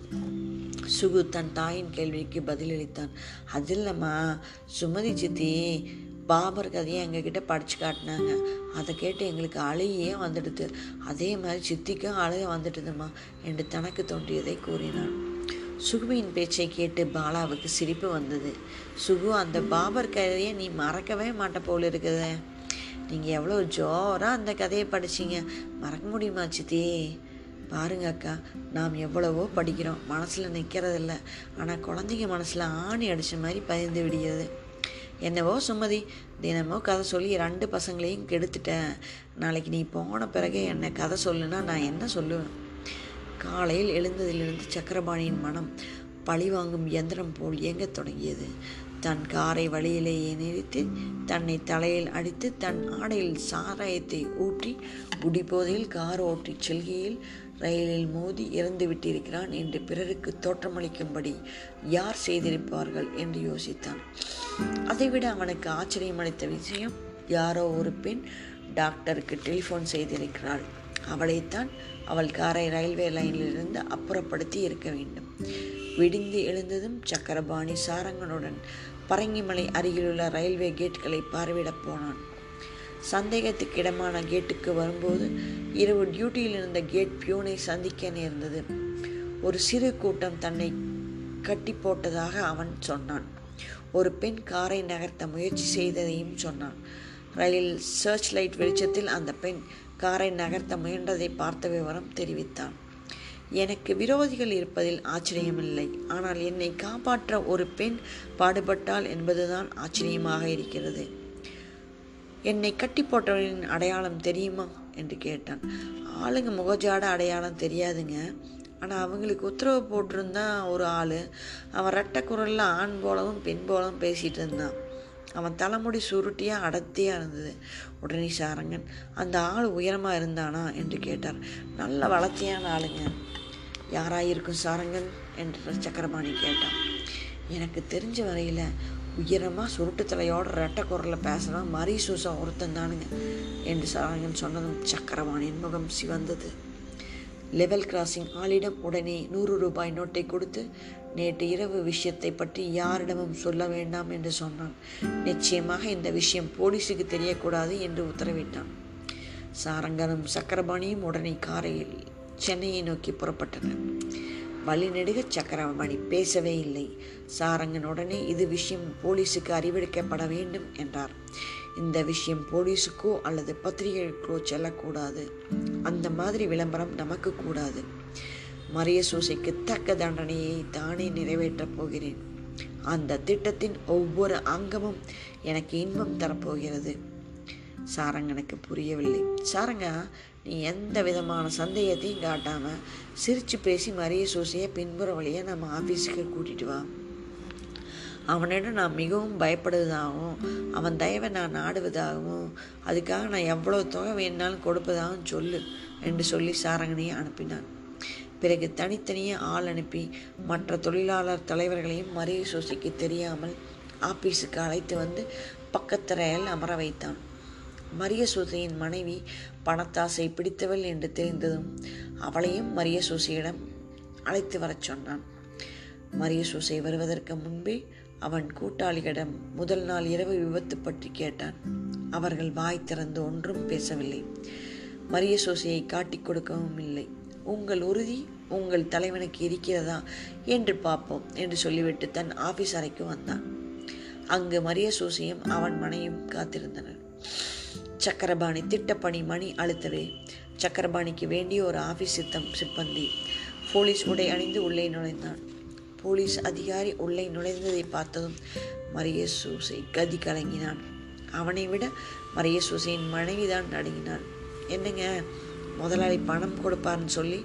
சுகு தன் தாயின் கேள்விக்கு பதிலளித்தான். அது இல்லைம்மா சுமதி சித்தி பாபர் கதையை எங்ககிட்ட படித்து காட்டினாங்க. அதை கேட்டு எங்களுக்கு அழுகையே வந்துடுது. அதே மாதிரி சித்திக்கும் அழுக வந்துட்டுதுமா என்று தனக்கு தோன்றியதை கூறினான் சுகுவின் பேச்சை கேட்டு பாலாவுக்கு சிரிப்பு வந்தது. சுகு அந்த பாபர் கதையை நீ மறக்கவே மாட்ட போல இருக்குத. நீங்கள் எவ்வளோ ஜோராக அந்த கதையை படிச்சீங்க. மறக்க முடியுமா சித்தி? பாருங்க அக்கா நாம் எவ்வளவோ படிக்கிறோம். மனசில் நிற்கிறதில்ல ஆனால் குழந்தைங்க மனசில் ஆணி அடித்த மாதிரி பயந்து விடுகிறது என்னவோ சுமதி தினமோ கதை சொல்லி ரெண்டு பசங்களையும் கெடுத்துட்டேன். நாளைக்கு நீ போன பிறகு என்னை கதை சொல்லுன்னா நான் என்ன சொல்லுவேன்? காலையில் எழுந்ததிலிருந்து சக்கரபாணியின் மனம் பழிவாங்கும் இயந்திரம் போல் இயங்கத் தொடங்கியது. தன் காரை வழியிலேயே நிறுத்தி தன்னை தலையில் அடித்து தன் ஆடையில் சாராயத்தை ஊற்றி குடிபோதையில் கார் ஓட்டி செல்கையில் ரயிலில் மோதி இறந்து விட்டிருக்கிறான் என்று பிறருக்கு தோற்றமளிக்கும்படி யார் செய்திருப்பார்கள் என்று யோசித்தான். அதைவிட அவனுக்கு ஆச்சரியம் அளித்த விஷயம் யாரோ ஒரு பெண் டாக்டருக்கு டெலிஃபோன் செய்திருக்கிறாள். அவளைத்தான் அவள் காரை ரயில்வே லைனிலிருந்து அப்புறப்படுத்தி இருக்க வேண்டும். விடிந்து எழுந்ததும் சக்கரபாணி சாரங்கனுடன் பரங்கிமலை அருகிலுள்ள ரயில்வே கேட்களை பார்வையிடப் போனான். சந்தேகத்துக்கு இடமான கேட்டுக்கு வரும்போது இரவு டியூட்டியில் இருந்த கேட் பியூனை சந்திக்க நேர்ந்தது. ஒரு சிறு கூட்டம் தன்னை கட்டி போட்டதாக அவன் சொன்னான். ஒரு பெண் காரை நகர்த்த முயற்சி செய்ததையும் சொன்னான். ரயில் சர்ச் லைட் வெளிச்சத்தில் அந்த பெண் காரை நகர்த்த முயன்றதை பார்த்த விவரம் தெரிவித்தான் எனக்கு விரோதிகள் இருப்பதில் ஆச்சரியமில்லை. ஆனால் என்னை காப்பாற்ற ஒரு பெண் பாடுபட்டாள் என்பதுதான் ஆச்சரியமாக இருக்கிறது. என்னை கட்டி போட்டவனின் அடையாளம் தெரியுமா? என்று கேட்டான். ஆளுங்க முகஜாட அடையாளம் தெரியாதுங்க. ஆனால் அவங்களுக்கு உத்தரவு போட்டிருந்தான் ஒரு ஆள். அவன் ரெட்டை குரலில் ஆண் போலவும் பெண் போலவும் பேசிகிட்டு இருந்தான். அவன் தலைமுடி சுருட்டியாக அடர்த்தியாக இருந்தது. உடனே சாரங்கன் அந்த ஆள் உயரமாக இருந்தானா? என்று கேட்டார். நல்ல வளர்த்தியான ஆளுங்க. யாராயிருக்கும் சாரங்கன்? என்று சக்கரபாணி கேட்டான். எனக்கு தெரிஞ்ச வரையில் உயரமாக சுருட்டு தலையோட ரெட்டை குரலில் பேசுகிறான் மரிசூசா ஒருத்தன் தானுங்க என்று சாரங்கன் சொன்னதும் சக்கரபாணியின் முகம் சிவந்தது. லெவல் கிராசிங் ஆளிடம் உடனே நூறு ரூபாய் நோட்டை கொடுத்து நேற்று இரவு விஷயத்தை பற்றி யாரிடமும் சொல்ல வேண்டாம் என்று சொன்னான். நிச்சயமாக இந்த விஷயம் போலீஸுக்கு தெரியக்கூடாது என்று உத்தரவிட்டான். சாரங்கனும் சக்கரபாணியும் உடனே காரையில் சென்னையை நோக்கி புறப்பட்டனர். வழிநெடுக சக்கரபாணி பேசவே இல்லை. சாரங்கன் உடனே இது விஷயம் போலீஸுக்கு அறிவிக்கப்பட வேண்டும் என்றார். இந்த விஷயம் போலீஸுக்கோ அல்லது பத்திரிகைகளுக்கோ செல்லக்கூடாது. அந்த மாதிரி விளம்பரம் நமக்கு கூடாது. மரிய சூசைக்கு தக்க தண்டனையை தானே நிறைவேற்றப் போகிறேன். அந்த திட்டத்தின் ஒவ்வொரு அங்கமும் எனக்கு இன்பம் தரப்போகிறது. சாரங்கனுக்கு புரியவில்லை. சாரங்கா நீ எந்த விதமான சந்தேகத்தையும் காட்டாமல் சிரித்து பேசி மரிய சூசையை பின்புற வழியை நம்ம ஆஃபீஸுக்கு கூட்டிகிட்டு வா. அவனிடம் நான் மிகவும் பயப்படுவதாகவும் அவன் தயவை நான் நாடுவதாகவும் அதுக்காக நான் எவ்வளோ தொகை வேணாலும் கொடுப்பதாகவும் சொல்லு என்று சொல்லி சாரங்கனையை அனுப்பினான். பிறகு தனித்தனியே ஆள் அனுப்பி மற்ற தொழிலாளர் தலைவர்களையும் மரிய சூசைக்கு தெரியாமல் ஆபீஸுக்கு அழைத்து வந்து பக்கத்தரையில் அமர வைத்தான். மரிய சூசையின் மனைவி பணத்தாசை பிடித்தவள் என்று தெரிந்ததும் அவளையும் மரிய சூசையிடம் அழைத்து வரச் சொன்னான். மரிய சூசை வருவதற்கு முன்பே அவன் கூட்டாளிகளிடம் முதல் நாள் இரவு விபத்து பற்றி கேட்டான். அவர்கள் வாய் திறந்து ஒன்றும் பேசவில்லை. மரிய சூசையை காட்டிக் கொடுக்கவும் இல்லை. உங்கள் உறுதி உங்கள் தலைவனுக்கு இருக்கிறதா என்று பார்ப்போம் என்று சொல்லிவிட்டு தன் ஆபீஸ் அறைக்கு வந்தான். அங்கு மரிய சூசியும் அவன் மனையும் காத்திருந்தனர். சக்கரபாணி திட்டப்பணி மணி அழுத்தவே. சக்கரபாணிக்கு வேண்டிய ஒரு ஆபீஸ் சித்தம் சிப்பந்தி. போலீஸ் உடை அணிந்து உள்ளே நுழைந்தான். போலீஸ் அதிகாரி உள்ளே நுழைந்ததை பார்த்ததும் மரிய சூசை கதி கலங்கினான். அவனை விட மரிய சூசையின் மனைவிதான் நடுங்கினாள் என்னங்க? முதலாளி பணம் கொடுப்பார்னு சொல்லி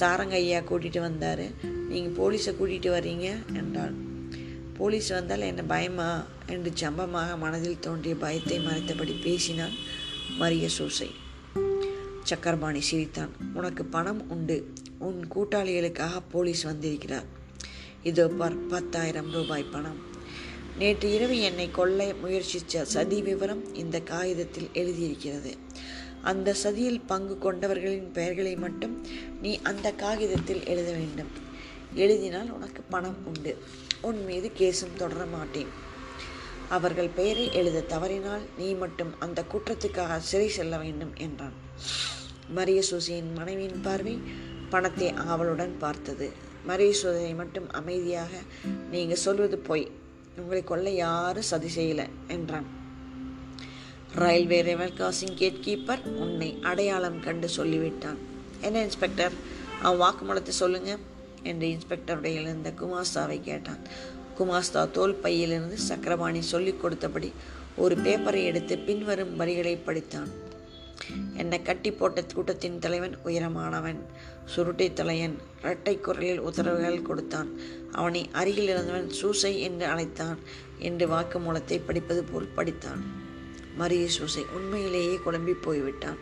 சாரங்க ஐயா கூட்டிகிட்டு வந்தார். நீங்கள் போலீஸை கூட்டிகிட்டு வர்றீங்க என்றாள். போலீஸ் வந்தால் என்ன பயமா என்று சம்பமாக மனதில் தோன்றிய பயத்தை மறைத்தபடி பேசினான் மரிய சூசை. சக்கரபாணி சிரித்தான். உனக்கு பணம் உண்டு. உன் கூட்டாளிகளுக்காக போலீஸ் வந்திருக்கிறார். இதோ பார் பத்தாயிரம் ரூபாய் பணம். நேற்று இரவு என்னை கொல்ல முயற்சித்த சதி விவரம் இந்த காகிதத்தில் எழுதியிருக்கிறது. அந்த சதியில் பங்கு கொண்டவர்களின் பெயர்களை மட்டும் நீ அந்த காகிதத்தில் எழுத வேண்டும். எழுதினால் உனக்கு பணம் உண்டு. உன் மீது கேஸும் தொடர மாட்டேன். அவர்கள் பெயரை எழுத தவறினால் நீ மட்டும் அந்த குற்றத்துக்காக சிறை செல்ல வேண்டும் என்றான். மரிய சூசியின் மனைவியின் பார்வை பணத்தை ஆவலுடன் பார்த்தது. மரிய சூசியை மட்டும் அமைதியாக நீங்கள் சொல்வது பொய் உங்களை கொல்ல யாரும் சதி செய்யலை என்றான். Railway level crossing gate keeper உன்னை அடையாளம் கண்டு சொல்லிவிட்டான். என்ன இன்ஸ்பெக்டர் அவன் வாக்குமூலத்தை சொல்லுங்க என்று இன்ஸ்பெக்டருடைய இருந்த குமாஸ்தாவை கேட்டான். குமாஸ்தா தோல் பையிலிருந்து சக்கரபாணி சொல்லிக் கொடுத்தபடி ஒரு பேப்பரை எடுத்து பின்வரும் வரிகளை படித்தான். என்னை கட்டி போட்ட கூட்டத்தின் தலைவன் உயரமானவன். சுருட்டை தலையன் இரட்டை குரலில் உத்தரவுகள் கொடுத்தான். அவனை அருகில் இருந்தவன் சூசை என்று அழைத்தான் என்று வாக்குமூலத்தை படிப்பது போல் படித்தான். மரிய சூசை உண்மையிலேயே குழம்பி போய்விட்டான்.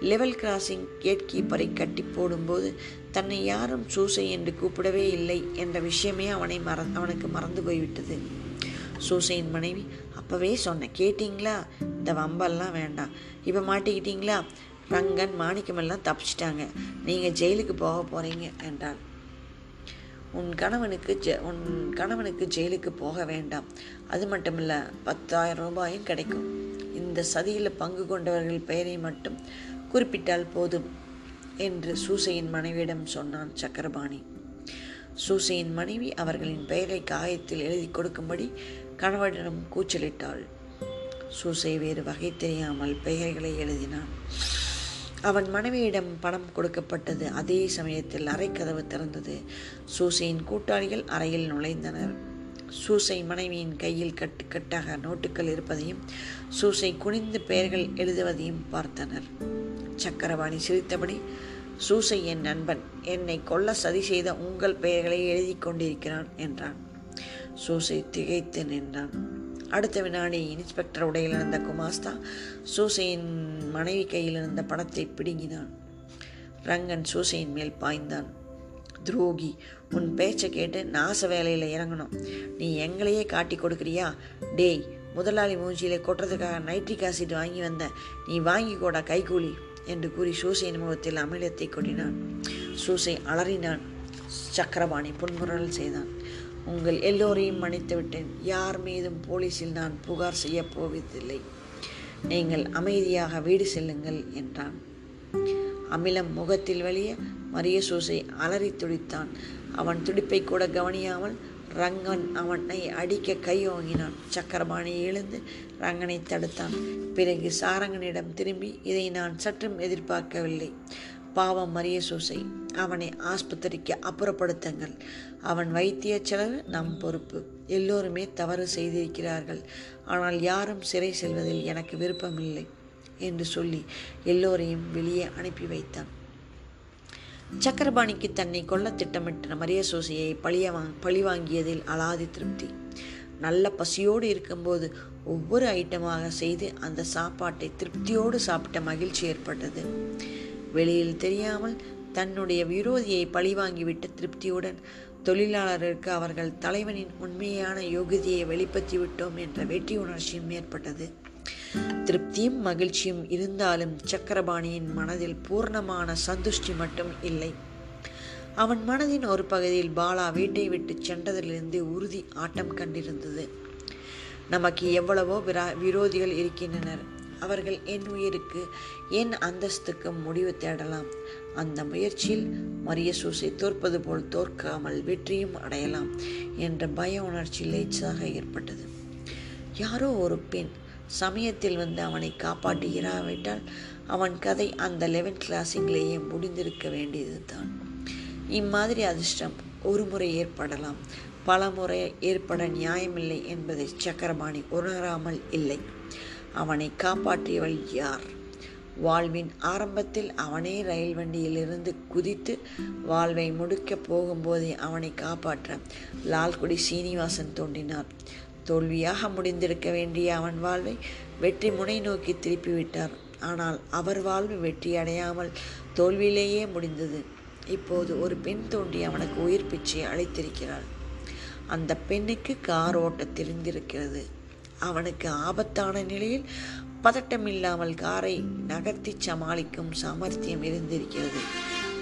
லெவல் கிராசிங் கேட் கீப்பரை கட்டி போடும்போது தன்னை யாரும் சூசை என்று கூப்பிடவே இல்லை என்ற விஷயமே அவனை மற அவனுக்கு மறந்து போய்விட்டது. சூசையின் மனைவி அப்போவே சொன்னேன் கேட்டிங்களா? இந்த வம்பெல்லாம் வேண்டாம். இப்போ மாட்டிக்கிட்டீங்களா? ரங்கன் மாணிக்கமெல்லாம் தப்பிச்சிட்டாங்க. நீங்கள் ஜெயிலுக்கு போக போகிறீங்க என்றாள் உன் கணவனுக்கு ஜெ உன் கணவனுக்கு ஜெயிலுக்கு போக வேண்டாம். அது மட்டும் இல்லை பத்தாயிரம் ரூபாயும் கிடைக்கும். இந்த சதியில் பங்கு கொண்டவர்கள் பெயரை மட்டும் குறிப்பிட்டால் போதும் என்று சூசையின் மனைவியிடம் சொன்னான் சக்கரபாணி. சூசையின் மனைவி அவர்களின் பெயரை காயத்தில் எழுதி கொடுக்கும்படி கணவனிடம் கூச்சலிட்டாள். சூசை வேறு வகை தெரியாமல் பெயர்களை எழுதினான். அவன் மனைவியிடம் பணம் கொடுக்கப்பட்டது அதே சமயத்தில் அறைக்கதவு திறந்தது. சூசையின் கூட்டாளிகள் அறையில் நுழைந்தனர். சூசை மனைவியின் கையில் கட்டு கட்டாக நோட்டுகள் இருப்பதையும் சூசை குனிந்து பெயர்கள் எழுதுவதையும் பார்த்தனர். சக்கரவாணி சிரித்தபடி சூசை என் நண்பன் என்னை கொல்ல சதி செய்த உங்கள் பெயர்களை எழுதி கொண்டிருக்கிறான் என்றான். சூசை திகைத்து நின்றான். அடுத்த வினாடி இன்ஸ்பெக்டர் உடையில் இருந்த குமாஸ்தா சூசையின் மனைவி கையில் இருந்த பணத்தை பிடுங்கினான். ரங்கன் சூசையின் மேல் பாய்ந்தான். துரோகி உன் பேச்சை கேட்டு நாச வேலையில் இறங்கணும். நீ எங்களையே காட்டி கொடுக்குறியா? டேய் முதலாளி மூஞ்சியில கொட்டுறதுக்காக நைட்ரிக் ஆசிட் வாங்கி வந்த நீ வாங்கி கூட கைகூலி என்று கூறி சூசையின் முகத்தில் அமிலத்தை கொட்டினான். சூசை அலறினான். சக்கரபாணி புன்முறல் செய்தான். உங்கள் எல்லோரையும் மன்னித்து விட்டேன். யார் மீதும் போலீஸில் நான் புகார் செய்யப் போவதில்லை. நீங்கள் அமைதியாக வீடு செல்லுங்கள் என்றான். அமிலம் முகத்தில் வழிய மரிய சூசை அலறி துடித்தான். அவன் துடிப்பை கூட கவனியாமல் ரங்கன் அவனை அடிக்க கையோங்கினான் சக்கரபாணி எழுந்து ரங்கனை தடுத்தான். பிறகு சாரங்கனிடம் திரும்பி இதை நான் சற்றும் எதிர்பார்க்கவில்லை. பாவம் மரிய சூசை அவனை ஆஸ்பத்திரிக்கு அப்புறப்படுத்துங்கள். அவன் வைத்திய செலவு நம் பொறுப்பு. எல்லோருமே தவறு செய்திருக்கிறார்கள். ஆனால் யாரும் சிறை செல்வதில் எனக்கு விருப்பமில்லை என்று சொல்லி எல்லோரையும் வெளியே அனுப்பி வைத்தான். சக்கரபாணிக்கு தன்னை கொல்ல திட்டமிட்ட மரிய சோசியை பழிய பழிவாங்கியதில் பழி வாங்கியதில் அலாதி திருப்தி. நல்ல பசியோடு இருக்கும்போது ஒவ்வொரு ஐட்டமாக செய்து அந்த சாப்பாட்டை திருப்தியோடு சாப்பிட்ட மகிழ்ச்சி ஏற்பட்டது. வெளியில் தெரியாமல் தன்னுடைய விரோதியை பழிவாங்கிவிட்ட திருப்தியுடன் தொழிலாளருக்கு அவர்கள் தலைவனின் உண்மையான யோகிதையை வெளிப்படுத்தி விட்டோம் என்ற வெற்றி உணர்ச்சியும் ஏற்பட்டது. திருப்தியும் மகிழ்ச்சியும் இருந்தாலும் சக்கரபாணியின் மனதில் பூர்ணமான சந்துஷ்டி மட்டும் இல்லை. அவன் மனதின் ஒரு பகுதியில் பாலா வீட்டை விட்டு சென்றதிலிருந்து உறுதி ஆட்டம் கண்டிருந்தது. நமக்கு எவ்வளவோ விரா விரோதிகள் இருக்கின்றனர். அவர்கள் என் உயிருக்கு என் அந்தஸ்துக்கு முடிவு தேடலாம். அந்த முயற்சியில் மரிய சூசை தோற்பது போல் தோற்காமல் வெற்றியும் அடையலாம் என்ற பய உணர்ச்சி லேச்சாக ஏற்பட்டது. யாரோ ஒரு பெண் சமயத்தில் வந்து அவனை காப்பாற்றுகிறாவிட்டால் அவன் கதை அந்த லெவன்த் கிளாஸிங்கிலேயே முடிந்திருக்க வேண்டியது தான் இம்மாதிரி அதிர்ஷ்டம் ஒரு முறை ஏற்படலாம். பல முறை ஏற்பட நியாயமில்லை என்பதை சக்கரபாணி உணராமல் இல்லை. அவனை காப்பாற்றியவள் யார்? வாழ்வின் ஆரம்பத்தில் அவனே ரயில் வண்டியிலிருந்து குதித்து வாழ்வை முடிக்கப் போகும்போதே அவனை காப்பாற்ற லால்குடி சீனிவாசன் தோண்டினார் தோல்வியாக முடிந்திருக்க வேண்டிய அவன் வாழ்வை வெற்றி முனை நோக்கி திருப்பிவிட்டார். ஆனால் அவர் வாழ்வு வெற்றி அடையாமல் தோல்வியிலேயே முடிந்தது. இப்போது ஒரு பெண் தோண்டி அவனுக்கு உயிர் பிச்சை அளித்திருக்கிறாள். அந்த பெண்ணுக்கு கார் ஓட்ட தெரிந்திருக்கிறது. அவனுக்கு ஆபத்தான நிலையில் பதட்டமில்லாமல் காரை நகர்த்தி சமாளிக்கும் சாமர்த்தியம் இருந்திருக்கிறது.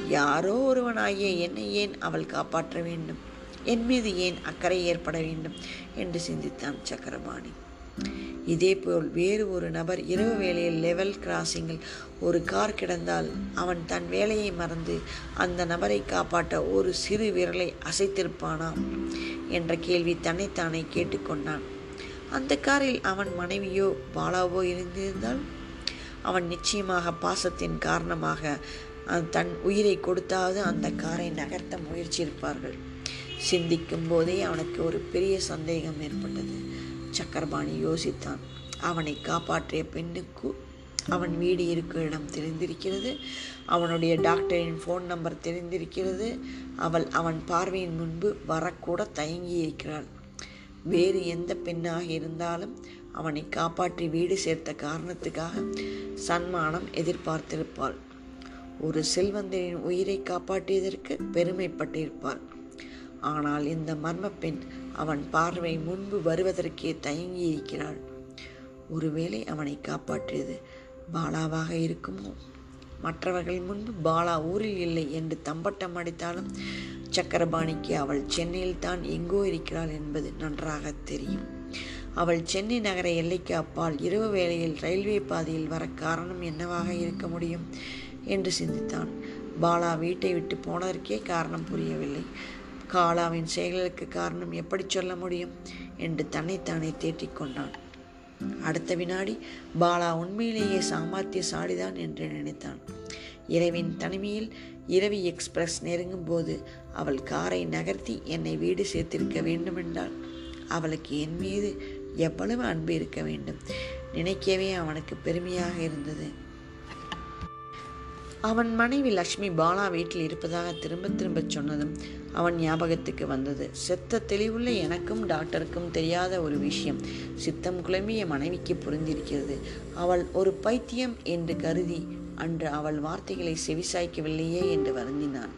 யாரோ ஒருவனாகிய என்னை ஏன் அவள் காப்பாற்ற வேண்டும்? என் மீது ஏன் அக்கறை ஏற்பட வேண்டும்? என்று சிந்தித்தான் சக்கரபாணி. இதேபோல் வேறு ஒரு நபர் இரவு வேளையில் லெவல் கிராசிங்கில் ஒரு கார் கிடந்தால் அவன் தன் வேலையை மறந்து அந்த நபரை காப்பாற்ற ஒரு சிறு விரலை அசைத்திருப்பானா? என்ற கேள்வி தன்னைத்தானே கேட்டுக்கொண்டான். அந்த காரில் அவன் மனைவியோ பாலாவோ இருந்திருந்தால் அவன் நிச்சயமாக பாசத்தின் காரணமாக தன் உயிரை கொடுத்தாவது அந்த காரை நகர்த்த முயற்சியிருப்பார்கள். சிந்திக்கும் போதே அவனுக்கு ஒரு பெரிய சந்தேகம் ஏற்பட்டது. சக்கரபாணி யோசித்தான். அவனை காப்பாற்றிய பெண்ணுக்கு அவன் வீடு இருக்கும் இடம் தெரிந்திருக்கிறது. அவனுடைய டாக்டரின் ஃபோன் நம்பர் தெரிந்திருக்கிறது. அவள் அவன் பார்வையின் முன்பு வரக்கூட தயங்கி இருக்கிறாள் வேறு எந்த பெண்ணாக இருந்தாலும் அவனை காப்பாற்றி வீடு சேர்த்த காரணத்துக்காக சன்மானம் எதிர்பார்த்திருப்பாள். ஒரு செல்வந்தரின் உயிரை காப்பாற்றியதற்கு பெருமைப்பட்டிருப்பாள். ஆனால் இந்த மர்ம பெண் அவன் பார்வை முன்பு வருவதற்கே தயங்கி இருக்கிறாள் ஒருவேளை அவனை காப்பாற்றியது பாலாவாக இருக்குமோ? மற்றவர்கள் முன்பு பாலா ஊரில் இல்லை என்று தம்பட்டம் அடித்தாலும் சக்கரபாணிக்கு அவள் சென்னையில் தான் எங்கோ இருக்கிறாள் என்பது நன்றாக தெரியும். அவள் சென்னை நகர எல்லைக்கு அப்பால் இரவு வேளையில் ரயில்வே பாதையில் வர காரணம் என்னவாக இருக்க முடியும் என்று சிந்தித்தான். பாலா வீட்டை விட்டு போனதற்கே காரணம் புரியவில்லை. காலாவின் செயல்களுக்கு காரணம் எப்படி சொல்ல முடியும்? என்று தன்னைத்தானே தேற்றிக்கொண்டான் அடுத்த வினாடி பாலா உண்மையிலேயே சாமர்த்தியசாலிதான் என்று நினைத்தான். இரவின் தனிமையில் இரவி எக்ஸ்பிரஸ் நெருங்கும் போது அவள் காரை நகர்த்தி என்னை வீடு சேர்த்திருக்க வேண்டுமென்றால் அவளுக்கு என் மீது எவ்வளவு அன்பு இருக்க வேண்டும்? நினைக்கவே அவனுக்கு பெருமையாக இருந்தது. அவன் மனைவி லக்ஷ்மி பாலா வீட்டில் இருப்பதாக திரும்ப திரும்ப சொன்னதும் அவன் ஞாபகத்துக்கு வந்தது. செத்த தெளிவுள்ள எனக்கும் டாக்டருக்கும் தெரியாத ஒரு விஷயம் சித்தம் குழம்பிய மனைவிக்கு புரிந்திருக்கிறது. அவள் ஒரு பைத்தியம் என்று கருதி அன்று அவள் வார்த்தைகளை செவிசாய்க்கவில்லையே என்று வருந்தினான்.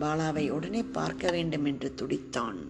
பாலாவை உடனே பார்க்க வேண்டும் என்று துடித்தான்.